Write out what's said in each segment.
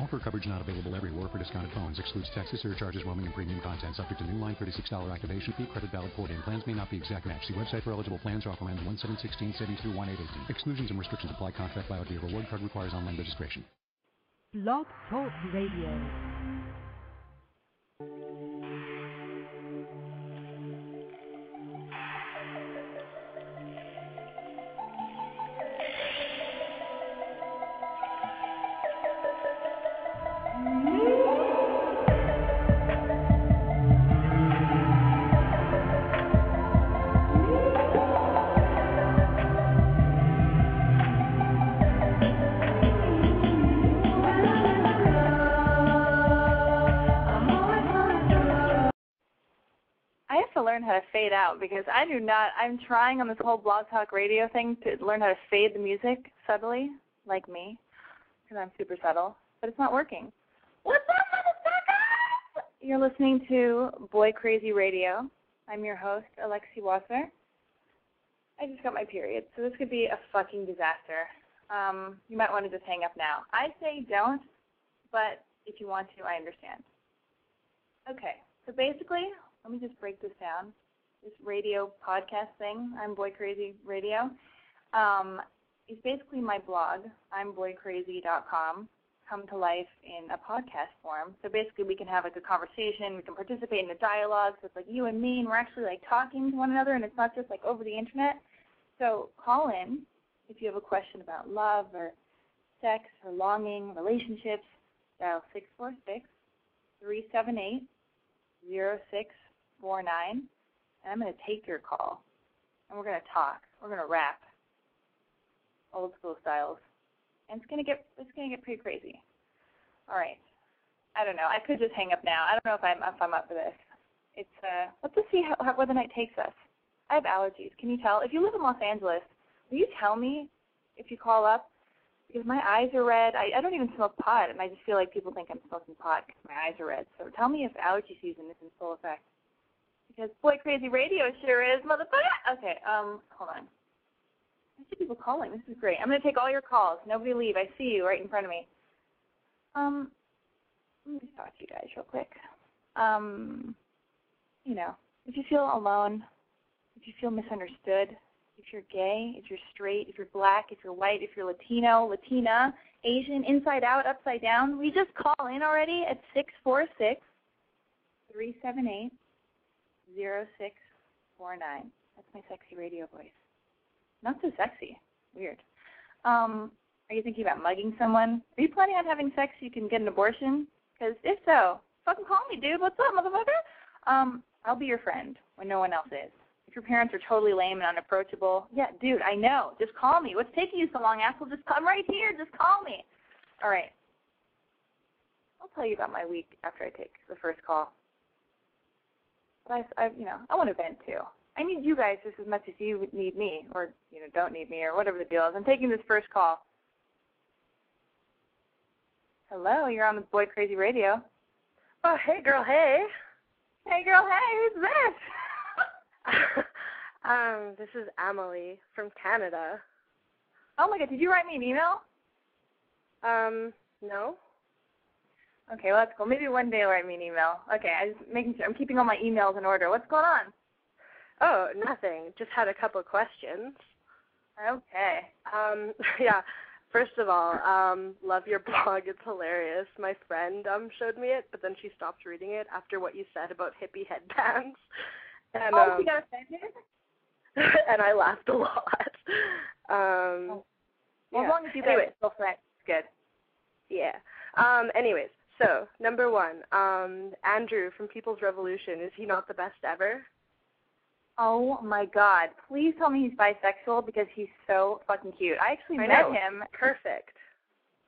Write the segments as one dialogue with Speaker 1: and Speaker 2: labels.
Speaker 1: Offer coverage not available everywhere for discounted phones. Excludes taxes, surcharges, roaming, and premium content. Subject to new line $36 activation fee. Credit valid port-in. Plans may not be exact match. See website for eligible plans. Offer ends 1716 savings through 1818. Exclusions and restrictions apply. Contract valid via reward card requires online registration.
Speaker 2: Blog Talk Radio.
Speaker 3: Learn how to fade out because I do not. I'm trying on this whole blog talk radio thing to learn how to fade the music subtly, like me, because I'm super subtle, but it's not working. What's up, motherfuckers? You're listening to Boy Crazy Radio. I'm your host, Alexi Wasser. I just got my period, so this could be a fucking disaster. Um, you might want to just hang up now. I say don't, but if you want to, I understand. Okay, so basically, let me just break this down. This radio podcast thing, I'm Boy Crazy Radio, um, is basically my blog. I'm boycrazy.com, come to life in a podcast form. So basically, we can have like a conversation, we can participate in a dialogue. So it's like you and me, and we're actually like talking to one another, and it's not just like over the internet. So call in if you have a question about love or sex or longing, relationships. Dial six four six three seven eight zero six four nine, and I'm going to take your call, and we're going to talk. We're going to rap, old school styles, and it's going to get it's going to get pretty crazy. All right. I don't know. I could just hang up now. I don't know if I'm if I'm up for this. It's uh, let's just see how, how where the night takes us. I have allergies. Can you tell? If you live in Los Angeles, will you tell me if you call up? Because my eyes are red. I, I don't even smoke pot, and I just feel like people think I'm smoking pot because my eyes are red. So tell me if allergy season is in full effect. Because Boy Crazy Radio sure is, motherfucker. Okay, um, hold on. I see people calling. This is great. I'm to take all your calls. Nobody leave. I see you right in front of me. Um, let me talk to you guys real quick. Um, you know, if you feel alone, if you feel misunderstood, if you're gay, if you're straight, if you're black, if you're white, if you're Latino, Latina, Asian, inside out, upside down, we just call in already at six four six three seven eight zero six four nine. That's my sexy radio voice. Not so sexy. Weird. Um, are you thinking about mugging someone? Are you planning on having sex so you can get an abortion? Because if so, fucking call me, dude. What's up, motherfucker? Um, I'll be your friend when no one else is. If your parents are totally lame and unapproachable, yeah, dude, I know. Just call me. What's taking you so long, asshole? Just come right here. Just call me. All right. I'll tell you about my week after I take the first call. I, I you know, I want to vent too. I need you guys just as much as you need me, or you know, don't need me, or whatever the deal is. I'm taking this first call. Hello, you're on the Boy Crazy Radio.
Speaker 4: Oh, hey, girl, hey.
Speaker 3: Hey, girl, hey, who's this?
Speaker 4: um, this is Emily from Canada.
Speaker 3: Oh my God, did you write me an email?
Speaker 4: Um, no.
Speaker 3: Okay, well that's cool. Maybe one day you'll write me an email. Okay, I'm just making sure I'm keeping all my emails in order. What's going on?
Speaker 4: Oh, nothing. Just had a couple of questions.
Speaker 3: Okay.
Speaker 4: Um, yeah. First of all, um, love your blog. It's hilarious. My friend um showed me it, but then she stopped reading it after what you said about hippie headbands. And,
Speaker 3: oh,
Speaker 4: um,
Speaker 3: she got offended?
Speaker 4: and I laughed a lot. Um,
Speaker 3: Oh. Well,
Speaker 4: yeah.
Speaker 3: as long as you guys
Speaker 4: Anyway.
Speaker 3: still friends, it's good.
Speaker 5: Yeah. Um. Anyways, so number one, um, Andrew from People's Revolution. Is he not the best ever?
Speaker 3: Oh my god. Please tell me he's bisexual because he's so fucking cute. I actually
Speaker 5: I
Speaker 3: met
Speaker 5: know.
Speaker 3: him.
Speaker 5: Perfect.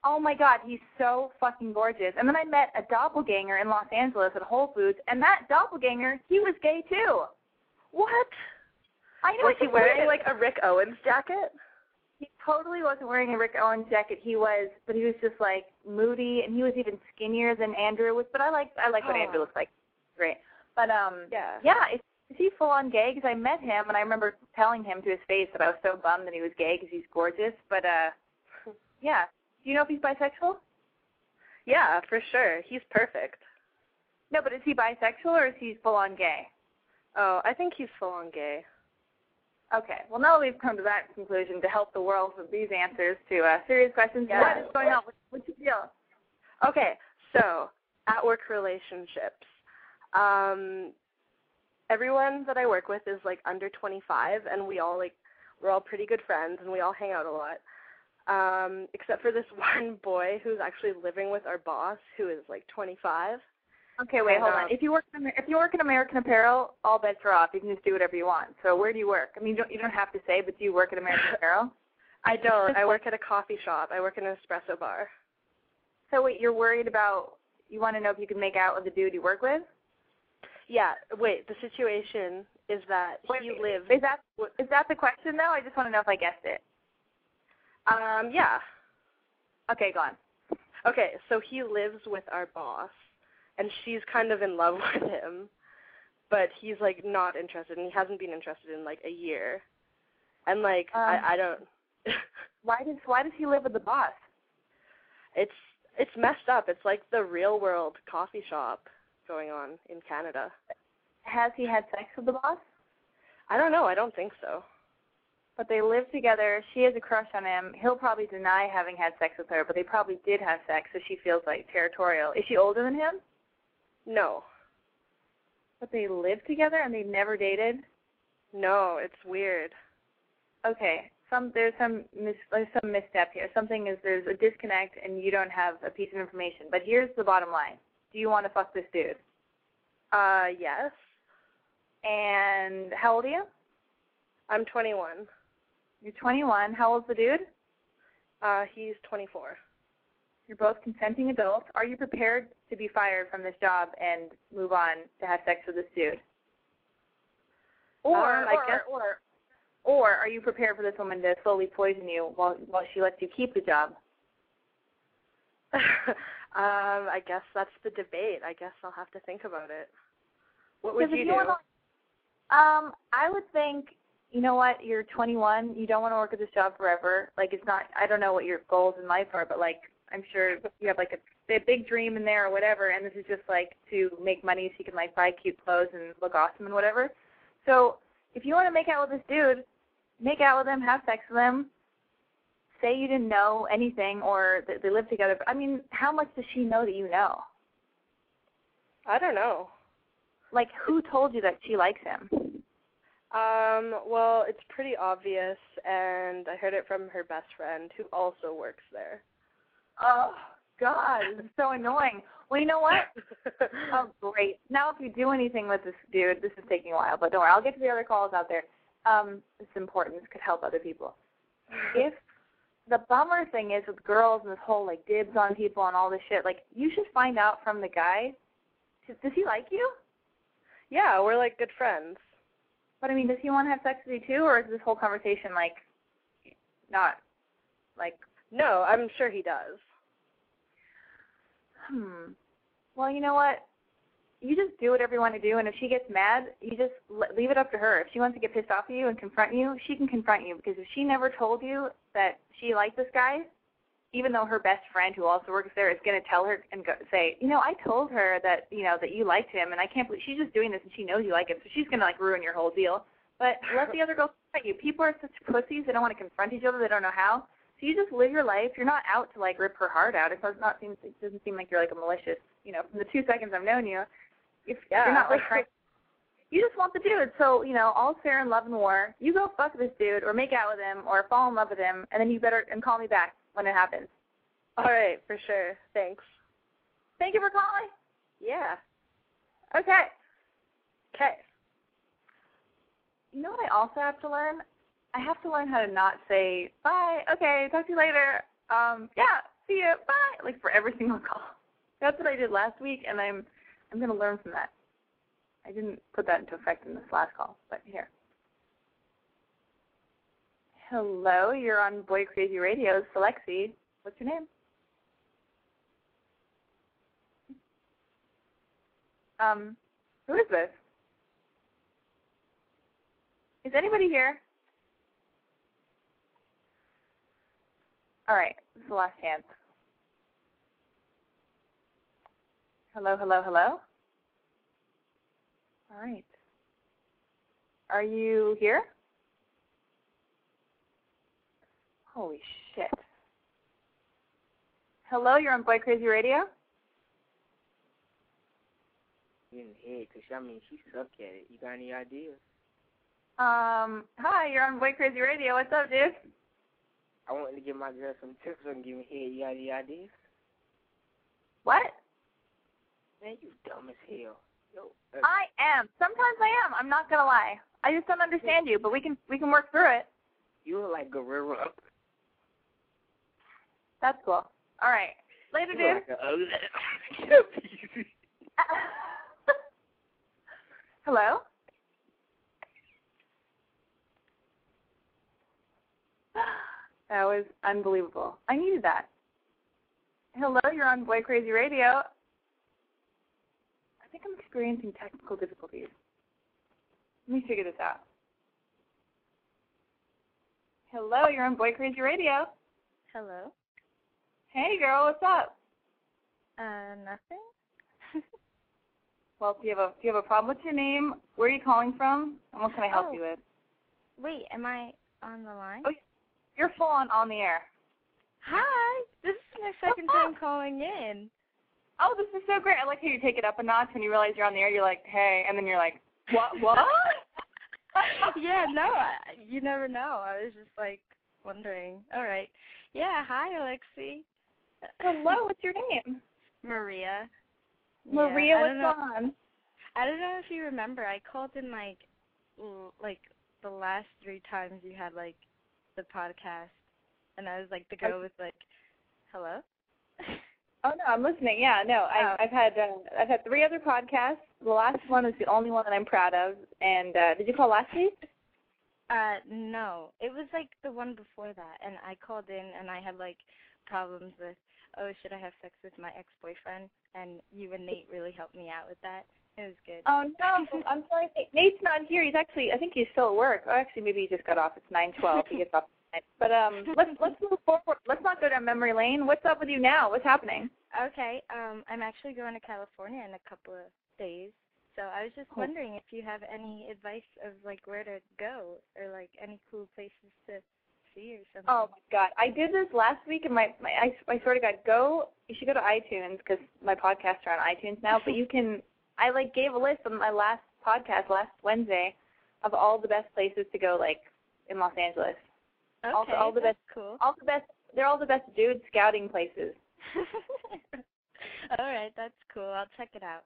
Speaker 3: Oh my god, he's so fucking gorgeous. And then I met a doppelganger in Los Angeles at Whole Foods, and that doppelganger, he was gay too.
Speaker 5: What?
Speaker 3: I know.
Speaker 5: Was he wearing
Speaker 3: weird.
Speaker 5: like a Rick Owens jacket?
Speaker 3: He totally wasn't wearing a Rick Owens jacket. He was, but he was just like moody, and he was even skinnier than Andrew was. But I like, I like what
Speaker 5: Oh.
Speaker 3: Andrew looks like. Great. But um,
Speaker 5: Yeah.
Speaker 3: yeah. Is, is he full on gay? Because I met him, and I remember telling him to his face that I was so bummed that he was gay because he's gorgeous. But uh, yeah. Do you know if he's bisexual?
Speaker 5: Yeah, for sure. He's perfect.
Speaker 3: No, but is he bisexual or is he full on gay?
Speaker 5: Oh, I think he's full on gay.
Speaker 3: Okay. Well, now that we've come to that conclusion to help the world with these answers to uh, serious questions,
Speaker 5: Yeah.
Speaker 3: what is going on? What, what's your deal?
Speaker 5: Okay, so at work relationships. Um everyone that I work with is like under 25 and we all like we're all pretty good friends and we all hang out a lot. Um except for this one boy who's actually living with our boss who is like 25.
Speaker 3: Okay, wait,
Speaker 5: And,
Speaker 3: hold
Speaker 5: um,
Speaker 3: on. If you work in if you work in American Apparel, all bets are off. You can just do whatever you want. So where do you work? I mean, you don't you don't have to say, but do you work at American Apparel?
Speaker 5: I don't. I work at a coffee shop. I work in an espresso bar.
Speaker 3: So wait, you're worried about you want to know if you can make out with the dude you work with?
Speaker 5: Yeah, wait, the situation is that
Speaker 3: Wait,
Speaker 5: he lives
Speaker 3: Is that is that the question though? I just want to know if I guessed it.
Speaker 5: um yeah.
Speaker 3: Okay, go on.
Speaker 5: Okay, so he lives with our boss, and she's kind of in love with him, but he's like not interested, and he hasn't been interested in like a year, and like
Speaker 3: Um,
Speaker 5: I I don't.
Speaker 3: Why does why does he live with the boss?
Speaker 5: it's it's messed up. It's like the real world coffee shop going on in Canada.
Speaker 3: Has he had sex with the boss?
Speaker 5: I don't know. I don't think so.
Speaker 3: But they live together. She has a crush on him. He'll probably deny having had sex with her, but they probably did have sex, so she feels like territorial. Is she older than him?
Speaker 5: No,
Speaker 3: But they live together and they've never dated.
Speaker 5: no, it's weird.
Speaker 3: Okay, some there's some mis, there's some misstep here. Something is there's a disconnect and you don't have a piece of information. But here's the bottom line: Do you want to fuck this dude?
Speaker 5: Uh, yes.
Speaker 3: And how old are you?
Speaker 5: I'm 21.
Speaker 3: You're 21. How old's the dude?
Speaker 5: Uh, he's 24.
Speaker 3: You're both consenting adults. Are you prepared to be fired from this job and move on to have sex with this dude? Or,
Speaker 5: Um, I
Speaker 3: or,
Speaker 5: guess-
Speaker 3: or, or are you prepared for this woman to slowly poison you while while she lets you keep the job?
Speaker 5: um, I guess that's the debate. I guess I'll have to think about it. What would you
Speaker 3: if
Speaker 5: do?
Speaker 3: wanna- um, I would think, you know what, you're 21, you don't want to work at this job forever. Like, it's not, I don't know what your goals in life are, but like, I'm sure you have like a, a big dream in there or whatever, and this is just like to make money so you can like buy cute clothes and look awesome and whatever. So, if you want to make out with this dude, make out with him, have sex with him. Say you didn't know anything or that they live together. I mean, how much does she know that you know?
Speaker 5: I don't know.
Speaker 3: Like, who told you that she likes him?
Speaker 5: Um, well, it's pretty obvious, and I heard it from her best friend who also works there.
Speaker 3: Oh God, this is so annoying. Well, you know what? Oh great. Now if you do anything with this dude, this is taking a while, but don't worry, I'll get to the other calls out there. Um, it's important. This could help other people. If the bummer thing is with girls and this whole like dibs on people and all this shit, like you should find out from the guy. Does does he like you?
Speaker 5: yeah, we're like good friends.
Speaker 3: But I mean, does he want to have sex with you too, or is this whole conversation like not like
Speaker 5: No, I'm sure he does.
Speaker 3: Hmm. Well, you know what? You just do whatever you want to do, and if she gets mad, you just le- leave it up to her. If she wants to get pissed off at you and confront you, she can confront you. Because if she never told you that she liked this guy, even though her best friend who also works there is going to tell her and go, say, you know, I told her that you know that you liked him, and I can't believe she's just doing this, and she knows you like him, so she's going to like ruin your whole deal. But let the other girl confront you. People are such pussies; they don't want to confront each other. They don't know how. So you just live your life. You're not out to like rip her heart out. It does not seem it doesn't seem like you're like a malicious. You know, from the two seconds I've known you, if
Speaker 5: Yeah.
Speaker 3: you're not like trying. You just want the dude. So you know, all's fair in love and war. You go fuck this dude, or make out with him, or fall in love with him, and then you better and call me back when it happens.
Speaker 6: All right, for sure. Thanks.
Speaker 3: Thank you for calling.
Speaker 6: Yeah.
Speaker 3: Okay.
Speaker 6: Okay.
Speaker 3: You know what I also have to learn? I have to learn how to not say bye. Okay, talk to you later. Um, yeah, see you. Bye. Like for every single call. That's what I did last week, and I'm I'm gonna learn from that. I didn't put that into effect in this last call, but here. Hello, you're on Boy Crazy Radio. Alexi. What's your name? Um, who is this? Is anybody here? All right, this is the last chance. Hello, hello, hello. All right. Are you here? Holy shit. Hello, you're on Boy Crazy Radio?
Speaker 7: in head because I mean she suck at it. You got any ideas?
Speaker 3: Um, hi, you're on Boy Crazy Radio. What's up, dude?
Speaker 7: I wanted to give my girl some tips so I can give me head. You got any ideas?
Speaker 3: What?
Speaker 7: Man, you dumb as hell. Yo, uh,
Speaker 3: I am. Sometimes I am. I'm not gonna lie. I just don't understand you, but we can we can work through it.
Speaker 7: you look like Guerrero.
Speaker 3: That's cool. All right. Later,
Speaker 7: You
Speaker 3: dude.
Speaker 7: look like a ugly.
Speaker 3: Hello? That was unbelievable. I needed that. Hello, you're on Boy Crazy Radio. I think I'm experiencing technical difficulties. Let me figure this out. Hello, you're on Boy Crazy Radio.
Speaker 6: Hello.
Speaker 3: Hey, girl, what's up?
Speaker 6: Uh, nothing.
Speaker 3: Well, do you have a do you have a problem with your name? Where are you calling from? And what can I help
Speaker 6: Oh.
Speaker 3: you with?
Speaker 6: Wait, am I on the line?
Speaker 3: Oh, You're full on on the air.
Speaker 6: Hi. This is my second
Speaker 3: oh,
Speaker 6: time
Speaker 3: oh.
Speaker 6: calling in.
Speaker 3: Oh, this is so great. I like how you take it up a notch when you realize you're on the air. You're like, hey, and then you're like, what? What?
Speaker 6: yeah, no, I, you never know. I was just like wondering. All right. Yeah. Hi, Alexi.
Speaker 3: Hello, what's your name?
Speaker 6: Maria.
Speaker 3: Maria,
Speaker 6: yeah,
Speaker 3: what's
Speaker 6: know,
Speaker 3: on?
Speaker 6: I don't know if you remember. I called in like, l- like the last three times you had like the podcast, and I was like the girl was like, hello.
Speaker 3: Oh no, I'm listening. Yeah, no,
Speaker 6: Oh.
Speaker 3: I've, had uh, I've had three other podcasts. The last one is the only one that I'm proud of. And uh, did you call last week?
Speaker 6: Uh, no, it was like the one before that, and I called in and I had like problems with, oh, should I have sex with my ex-boyfriend? And you and Nate really helped me out with that. It was good.
Speaker 3: Oh no, I'm sorry. Nate's not here. He's actually I think he's still at work. Or actually, maybe he just got off. It's nine twelve. he gets off. at 9. But um, let's let's move forward. Let's not go down memory lane. What's up with you now? What's happening?
Speaker 6: Okay, um, I'm actually going to California in a couple of days. So I was just wondering if you have any advice of like where to go or like any cool places to see or something.
Speaker 3: Oh my god, I did this last week, and my, my I I sort of got go. You should go to iTunes because my podcasts are on iTunes now. But you can. I like gave a list on my last podcast last Wednesday of all the best places to go, like in Los Angeles.
Speaker 6: okay,
Speaker 3: also all the
Speaker 6: that's
Speaker 3: best-
Speaker 6: cool.
Speaker 3: All the best. They're all the best dude scouting places.
Speaker 6: All right, that's cool. I'll check it out.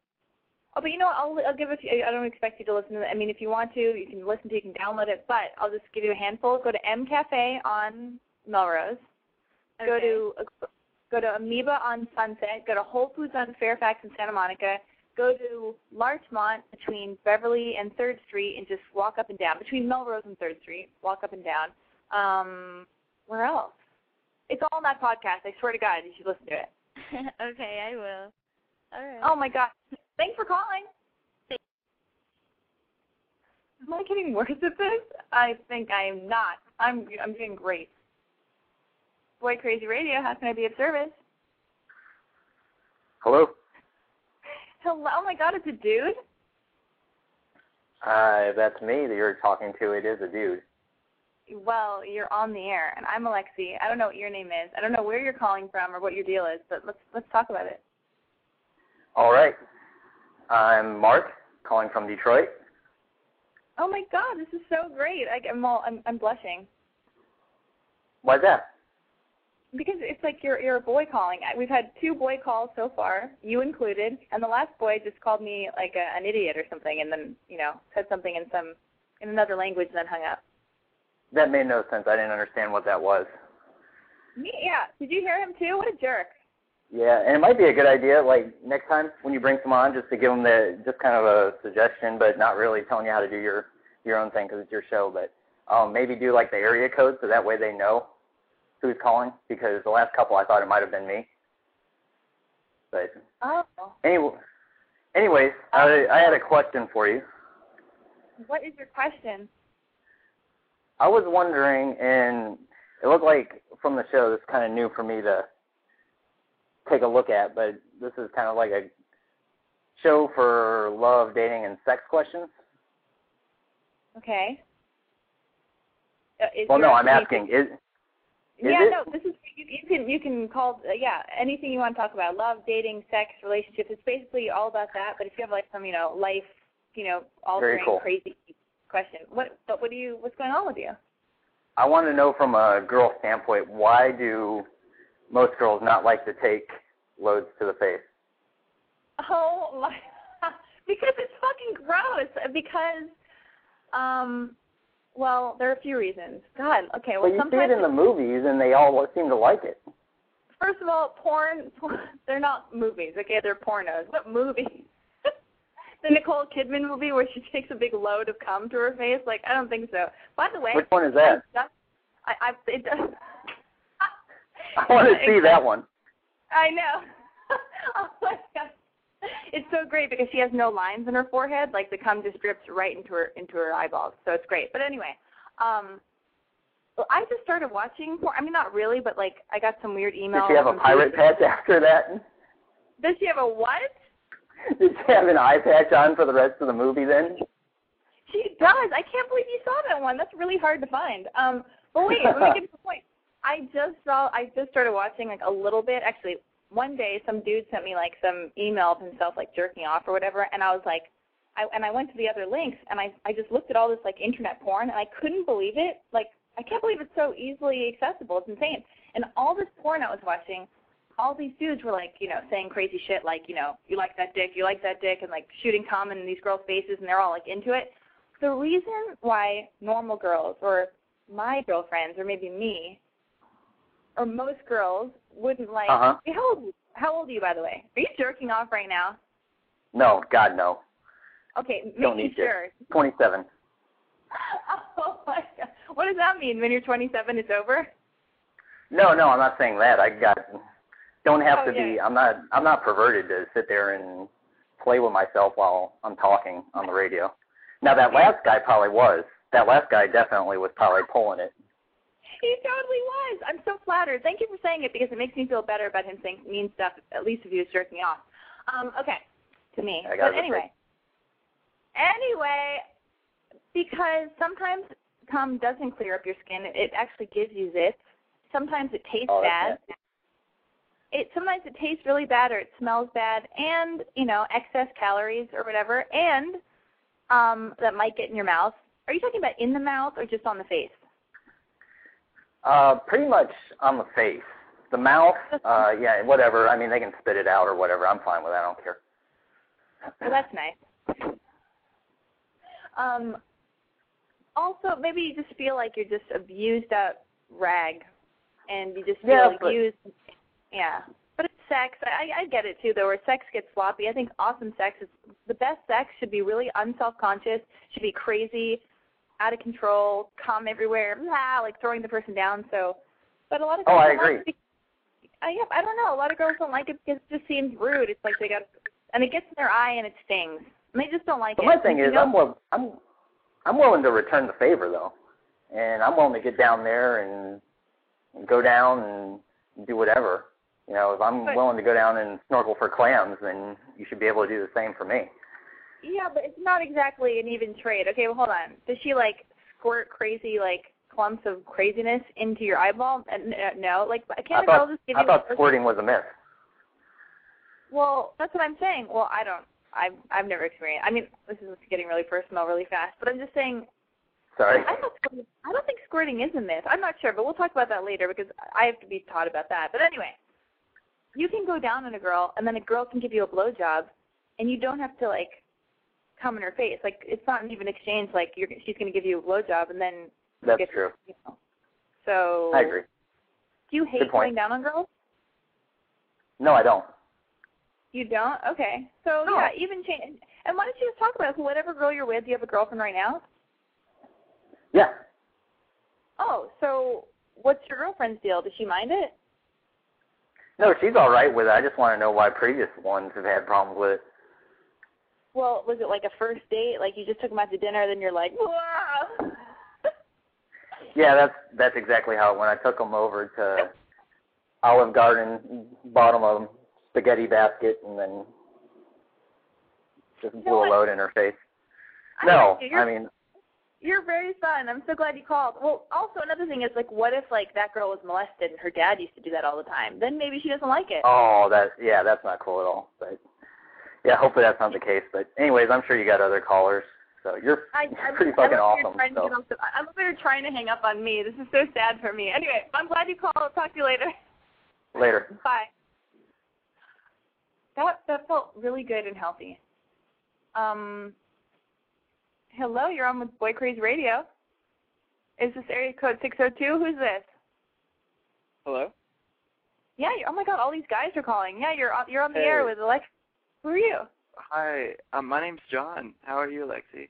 Speaker 3: Oh, but you know what? I'll I'll give it. To you. I don't expect you to listen to it. I mean, if you want to, you can listen to. it, You can download it. But I'll just give you a handful. Go to M Cafe on Melrose.
Speaker 6: Okay.
Speaker 3: Go to go to Amoeba on Sunset. Go to Whole Foods on Fairfax and Santa Monica. Go to Larchmont between Beverly and Third Street, and just walk up and down between Melrose and Third Street. Walk up and down. Um, where else? It's all in that podcast. I swear to God, you should listen to it.
Speaker 6: okay, I will. All right.
Speaker 3: Oh my God! Thanks for calling. Am I getting worse at this? I think I am not. I'm I'm doing great. Boy Crazy Radio, how can I be of service?
Speaker 7: Hello.
Speaker 3: Hello, oh my God, it's a dude.
Speaker 7: Uh, if that's me that you're talking to. It is a dude.
Speaker 3: Well, you're on the air, and I'm Alexi. I don't know what your name is. I don't know where you're calling from or what your deal is, but let's let's talk about it.
Speaker 7: All right. I'm Mark, calling from Detroit.
Speaker 3: Oh my God, this is so great. I, I'm all I'm, I'm blushing.
Speaker 7: Why's that?
Speaker 3: Because it's like you're you're a boy calling. We've had two boy calls so far, you included, and the last boy just called me like a, an idiot or something, and then you know said something in some in another language, and then hung up.
Speaker 8: That made no sense. I didn't understand what that was.
Speaker 3: Me, yeah. Did you hear him too? What a jerk.
Speaker 8: Yeah, and it might be a good idea, like next time when you bring someone on, just to give them the just kind of a suggestion, but not really telling you how to do your your own thing because it's your show. But um, maybe do like the area code so that way they know who's calling. Because the last couple, I thought it might have been me. But
Speaker 3: Oh.
Speaker 8: anyway, anyways, I, I had a question for you.
Speaker 3: What is your question?
Speaker 8: I was wondering, and it looked like from the show, this is kind of new for me to take a look at, but this is kind of like a show for love, dating, and sex questions.
Speaker 3: Okay. Uh, is
Speaker 8: Well, no, I'm asking, is is
Speaker 3: yeah,
Speaker 8: it?
Speaker 3: no. This is you, you can you can call uh, yeah anything you want to talk about love, dating, sex, relationships. It's basically all about that. But if you have like some you know life you know altering
Speaker 8: cool.
Speaker 3: crazy question, what what what do you what's going on with you?
Speaker 8: I want to know from a girl standpoint, why do most girls not like to take loads to the face?
Speaker 3: Oh my! because it's fucking gross. Because um, well, there are a few reasons. God, okay. Well,
Speaker 8: Well, you see it in the movies, and they all seem to like it.
Speaker 3: First of all, porn, they're not movies, okay? They're pornos. What movie? the Nicole Kidman movie where she takes a big load of cum to her face? Like, I don't think so. By the way,
Speaker 8: Which one is that?
Speaker 3: I, I, it does.
Speaker 8: I want to see that one.
Speaker 3: I know. oh my god. It's so great because she has no lines in her forehead. Like the cum just drips right into her into her eyeballs. So it's great. But anyway, um well, I just started watching porn. I mean, not really, but like I got some weird
Speaker 8: Did
Speaker 3: emails.
Speaker 8: she have a pirate patch after that?
Speaker 3: Does she have a what?
Speaker 8: Did she have an eye patch on for the rest of the movie then?
Speaker 3: She does. I can't believe you saw that one. That's really hard to find. Um, but wait, let me get to the point. I just saw. I just started watching like a little bit. Actually, one day some dude sent me like some email of himself like jerking off or whatever, and I was like, I and I went to the other links and I I just looked at all this like internet porn and I couldn't believe it. Like I can't believe it's so easily accessible. It's insane. And all this porn I was watching, all these dudes were like, you know, saying crazy shit like, you know, you like that dick, you like that dick, and like shooting cum in these girls' faces, and they're all like into it. The reason why normal girls or my girlfriends or maybe me or most girls wouldn't like.
Speaker 8: Uh-huh.
Speaker 3: How old? How old are you, by the way? Are you jerking off right now?
Speaker 8: No, God no.
Speaker 3: Okay,
Speaker 8: Don't need to.
Speaker 3: sure.
Speaker 8: Twenty-seven.
Speaker 3: Oh my god. What does that mean? When you're 27, it's over?
Speaker 8: No, no, I'm not saying that. I got don't have
Speaker 3: Oh,
Speaker 8: to be. I'm not. I'm not perverted to sit there and play with myself while I'm talking on the radio. Now that last guy probably was. That last guy definitely was probably pulling it.
Speaker 3: He totally was. I'm so flattered. Thank you for saying it because it makes me feel better about him saying mean stuff, at least if he was jerking off. Um, okay, to me. But anyway. Anyway, because sometimes cum doesn't clear up your skin. It actually gives you zits. Sometimes it tastes
Speaker 8: Oh,
Speaker 3: bad. It sometimes it tastes really bad or it smells bad and, you know, excess calories or whatever and um that might get in your mouth. Are you talking about in the mouth or just on the face?
Speaker 8: Uh, pretty much on the face. The mouth, uh, yeah, whatever. I mean, they can spit it out or whatever. I'm fine with that. I don't care.
Speaker 3: Well, that's nice. Um, also, maybe you just feel like you're just abused up rag, and you just feel
Speaker 8: Yeah, but-
Speaker 3: used. Yeah, but it's sex. I I get it too, though. Where sex gets sloppy, I think awesome sex is the best. Sex should be really unself-conscious. Should be crazy, out of control, cum everywhere, blah, like throwing the person down. So, but a lot of
Speaker 8: Oh,
Speaker 3: girls
Speaker 8: I
Speaker 3: don't like
Speaker 8: agree.
Speaker 3: it I, uh, yeah, I don't know. A lot of girls don't like it because it just seems rude. It's like they got, and it gets in their eye and it stings. And they just don't like
Speaker 8: But
Speaker 3: it.
Speaker 8: my thing
Speaker 3: You
Speaker 8: is,
Speaker 3: know?
Speaker 8: I'm will, I'm I'm willing to return the favor though, and I'm willing to get down there and, and go down and do whatever. You know, if I'm
Speaker 3: But-
Speaker 8: willing to go down and snorkel for clams, then you should be able to do the same for me.
Speaker 3: Yeah, but it's not exactly an even trade. Okay, well, hold on. Does she like squirt crazy like clumps of craziness into your eyeball? Uh, uh, no, like
Speaker 8: I
Speaker 3: can't girl
Speaker 8: thought
Speaker 3: just give
Speaker 8: I
Speaker 3: you?
Speaker 8: thought squirting was a myth.
Speaker 3: Well, that's what I'm saying. Well, I don't. I've I've never experienced. I mean, this is getting really personal really fast, but I'm just saying.
Speaker 8: Sorry.
Speaker 3: I don't, I don't think squirting is a myth. I'm not sure, but we'll talk about that later because I have to be taught about that. But anyway, you can go down on a girl, and then a girl can give you a blowjob, and you don't have to like come in her face. Like it's not an even exchange. Like you're, she's going to give you a blowjob, and then
Speaker 8: That's
Speaker 3: get,
Speaker 8: true.
Speaker 3: You know. So
Speaker 8: I agree.
Speaker 3: do you hate going down on girls?
Speaker 8: No, I don't.
Speaker 3: You don't? Okay. So
Speaker 8: No.
Speaker 3: yeah, even change. And why don't you just talk about it? Whatever girl you're with, do you have a girlfriend right now?
Speaker 8: Yeah.
Speaker 3: Oh, so what's your girlfriend's deal? Does she mind it?
Speaker 8: No, she's all right with it. I just want to know why previous ones have had problems with it.
Speaker 3: Well, was it like a first date? Like you just took them out to dinner, then you're like, Whoa!
Speaker 8: Yeah, that's that's exactly how it went. I took them over to Olive Garden, bought them a spaghetti basket, and then just
Speaker 3: know
Speaker 8: blew a load in her face.
Speaker 3: I
Speaker 8: No, I mean,
Speaker 3: you're very fun. I'm so glad you called. Well, also another thing is like, what if like that girl was molested and her dad used to do that all the time? Then maybe she doesn't like it.
Speaker 8: oh, that yeah, that's not cool at all. But yeah, hopefully that's not the case. But anyways, I'm sure you got other callers. So you're
Speaker 3: I, I'm,
Speaker 8: pretty fucking
Speaker 3: I'm
Speaker 8: awesome.
Speaker 3: Trying to
Speaker 8: So
Speaker 3: get off the, I'm over here trying to hang up on me. This is so sad for me. Anyway, I'm glad you called. I'll talk to you later.
Speaker 8: later.
Speaker 3: Bye. That that felt really good and healthy. Um. Hello, you're on with Boy Craze Radio. Is this area code 602? Who's this?
Speaker 9: Hello?
Speaker 3: Yeah. You're, oh my God, all these guys are calling. Yeah, you're on, you're on the air with Alex. Who are you?
Speaker 9: Hi, um, my name's John. How are you, Lexi?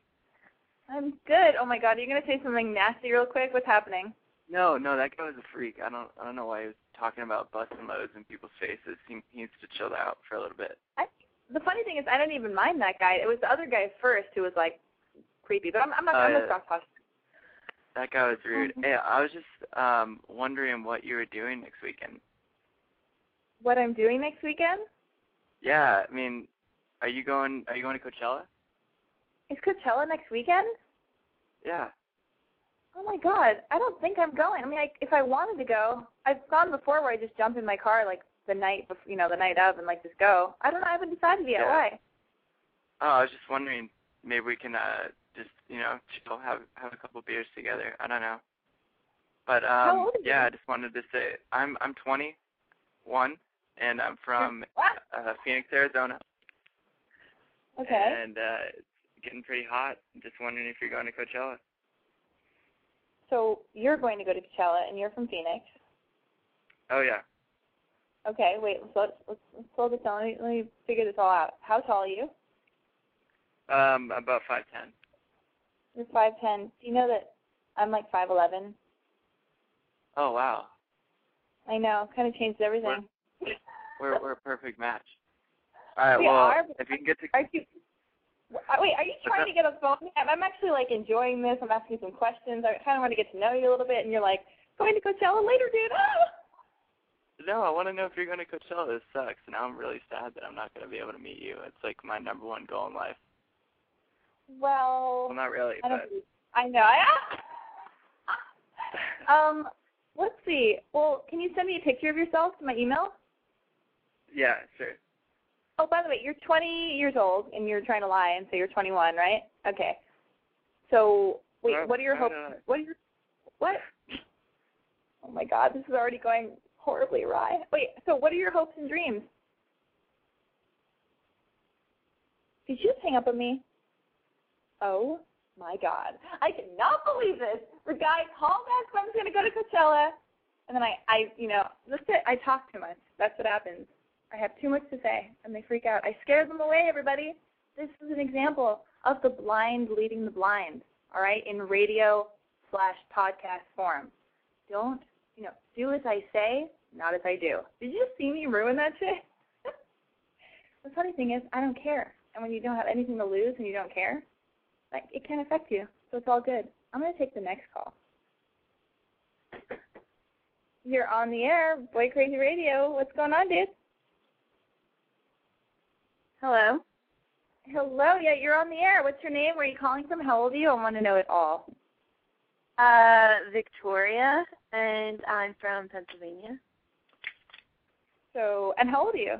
Speaker 3: I'm good. Oh my God, are you gonna say something nasty real quick? What's happening?
Speaker 9: No, no, that guy was a freak. I don't, I don't know why he was talking about busting loads in people's faces. He, he needs to chill out for a little bit.
Speaker 3: I, the funny thing is, I didn't even mind that guy. It was the other guy first who was like creepy. But I'm, I'm not. I'm
Speaker 9: Uh,
Speaker 3: gonna stop talking.
Speaker 9: That guy was rude.
Speaker 3: Mhm.
Speaker 9: Hey, I was just um wondering what you were doing next weekend.
Speaker 3: What I'm doing next weekend?
Speaker 9: Yeah, I mean, are you going? Are you going to Coachella?
Speaker 3: Is Coachella next weekend?
Speaker 9: Yeah.
Speaker 3: Oh my god, I don't think I'm going. I mean, I, if I wanted to go, I've gone before where I just jump in my car like the night, bef- you know, the night of, and like just go. I don't know. I haven't decided yet.
Speaker 9: Yeah.
Speaker 3: Why?
Speaker 9: Oh, I was just wondering. Maybe we can uh just you know chill, have have a couple beers together. I don't know. But um
Speaker 3: old are you?
Speaker 9: yeah, I just wanted to say I'm I'm 21 and I'm from
Speaker 3: What?
Speaker 9: Uh, Phoenix, Arizona.
Speaker 3: Okay.
Speaker 9: And uh, it's getting pretty hot. Just wondering if you're going to Coachella.
Speaker 3: So you're going to go to Coachella, and you're from Phoenix.
Speaker 9: Oh yeah.
Speaker 3: Okay. Wait. Let's let's, let's slow this down. Let me, let me figure this all out. How tall are you?
Speaker 9: Um, about five ten.
Speaker 3: You're five ten. Do you know that I'm like five eleven?
Speaker 9: Oh wow.
Speaker 3: I know. Kind of changed everything.
Speaker 9: We're we're a perfect match. All right.
Speaker 3: We
Speaker 9: well,
Speaker 3: are,
Speaker 9: if you can get to
Speaker 3: Are you? Wait, are you trying to get a phone? I'm I'm actually like enjoying this. I'm asking some questions. I kind of want to get to know you a little bit, and you're like going to Coachella later, dude.
Speaker 9: No, I want to know if you're going to Coachella. This sucks. Now I'm really sad that I'm not going to be able to meet you. It's like my number one goal in life.
Speaker 3: Well,
Speaker 9: Well, not really,
Speaker 3: I
Speaker 9: but
Speaker 3: I know. I, um, let's see. Well, can you send me a picture of yourself to my email?
Speaker 9: Yeah, sure.
Speaker 3: Oh, by the way, you're 20 years old, and you're trying to lie and say you're 21, right? Okay. So, wait, what are your hopes? What are your what? Oh my God, this is already going horribly awry. Wait, so what are your hopes and dreams? Did you just hang up on me? Oh my God, I cannot believe this. The guy called back when I was going to go to Coachella, and then I, I, you know, that's it. I talk too much. That's what happens. I have too much to say, and they freak out. I scare them away, everybody. This is an example of the blind leading the blind, all right, in radio slash podcast form. Don't, you know, do as I say, not as I do. Did you see me ruin that shit? the funny thing is, I don't care. And when you don't have anything to lose and you don't care, like it can affect you. So it's all good. I'm going to take the next call. You're on the air, Boy Crazy Radio. What's going on, dude?
Speaker 4: Hello.
Speaker 3: Hello, yeah, you're on the air. What's your name? Where are you calling from? How old are you? I want to know it all.
Speaker 4: Uh, Victoria, and I'm from Pennsylvania.
Speaker 3: So, and how old are you?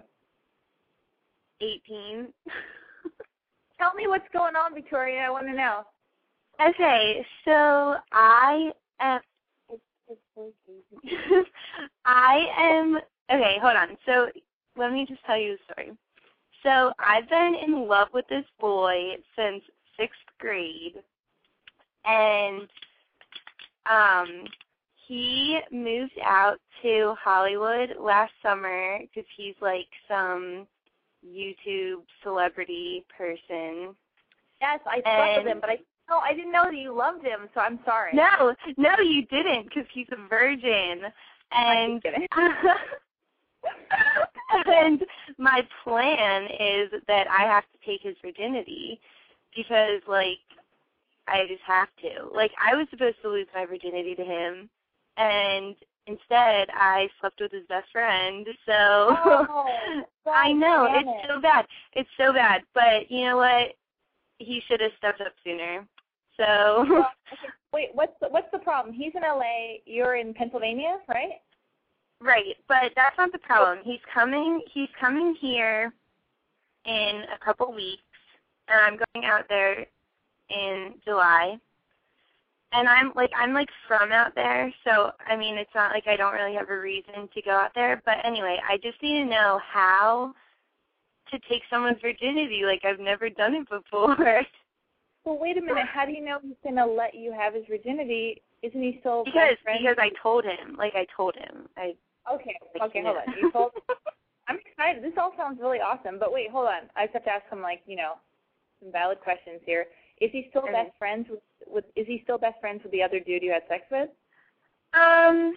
Speaker 4: 18.
Speaker 3: Tell me what's going on, Victoria. I want to know.
Speaker 4: Okay, so I am. I am. Okay, hold on. So let me just tell you a story. So I've been in love with this boy since sixth grade, and um, he moved out to Hollywood last summer because he's like some YouTube celebrity person.
Speaker 3: Yes, I slept with him, but I no, I didn't know that you loved him, so I'm sorry.
Speaker 4: No, no, you didn't because he's a virgin.
Speaker 3: I'm
Speaker 4: And
Speaker 3: kidding.
Speaker 4: and my plan is that I have to take his virginity because like I just have to. Like I was supposed to lose my virginity to him and instead I slept with his best friend. So
Speaker 3: Oh,
Speaker 4: I know, it's
Speaker 3: it.
Speaker 4: so bad. It's so bad. But you know what? He should have stepped up sooner. So
Speaker 3: Well, okay, wait, what's the, what's the problem? He's in LA, you're in Pennsylvania, right?
Speaker 4: Right, but that's not the problem. He's coming. He's coming here in a couple weeks, and I'm going out there in July. And I'm like I'm like from out there, so I mean it's not like I don't really have a reason to go out there. But anyway, I just need to know how to take someone's virginity. Like I've never done it before.
Speaker 3: Well, wait a minute. How do you know he's gonna let you have his virginity? Isn't he still
Speaker 4: because because I told him. Like I told him. I
Speaker 3: Okay, okay, hold on. You told. I'm excited. This all sounds really awesome. But wait, hold on. I just have to ask him like you know, some valid questions here. Is he still best friends with, with? Is he still best friends with the other dude you had sex with?
Speaker 4: Um,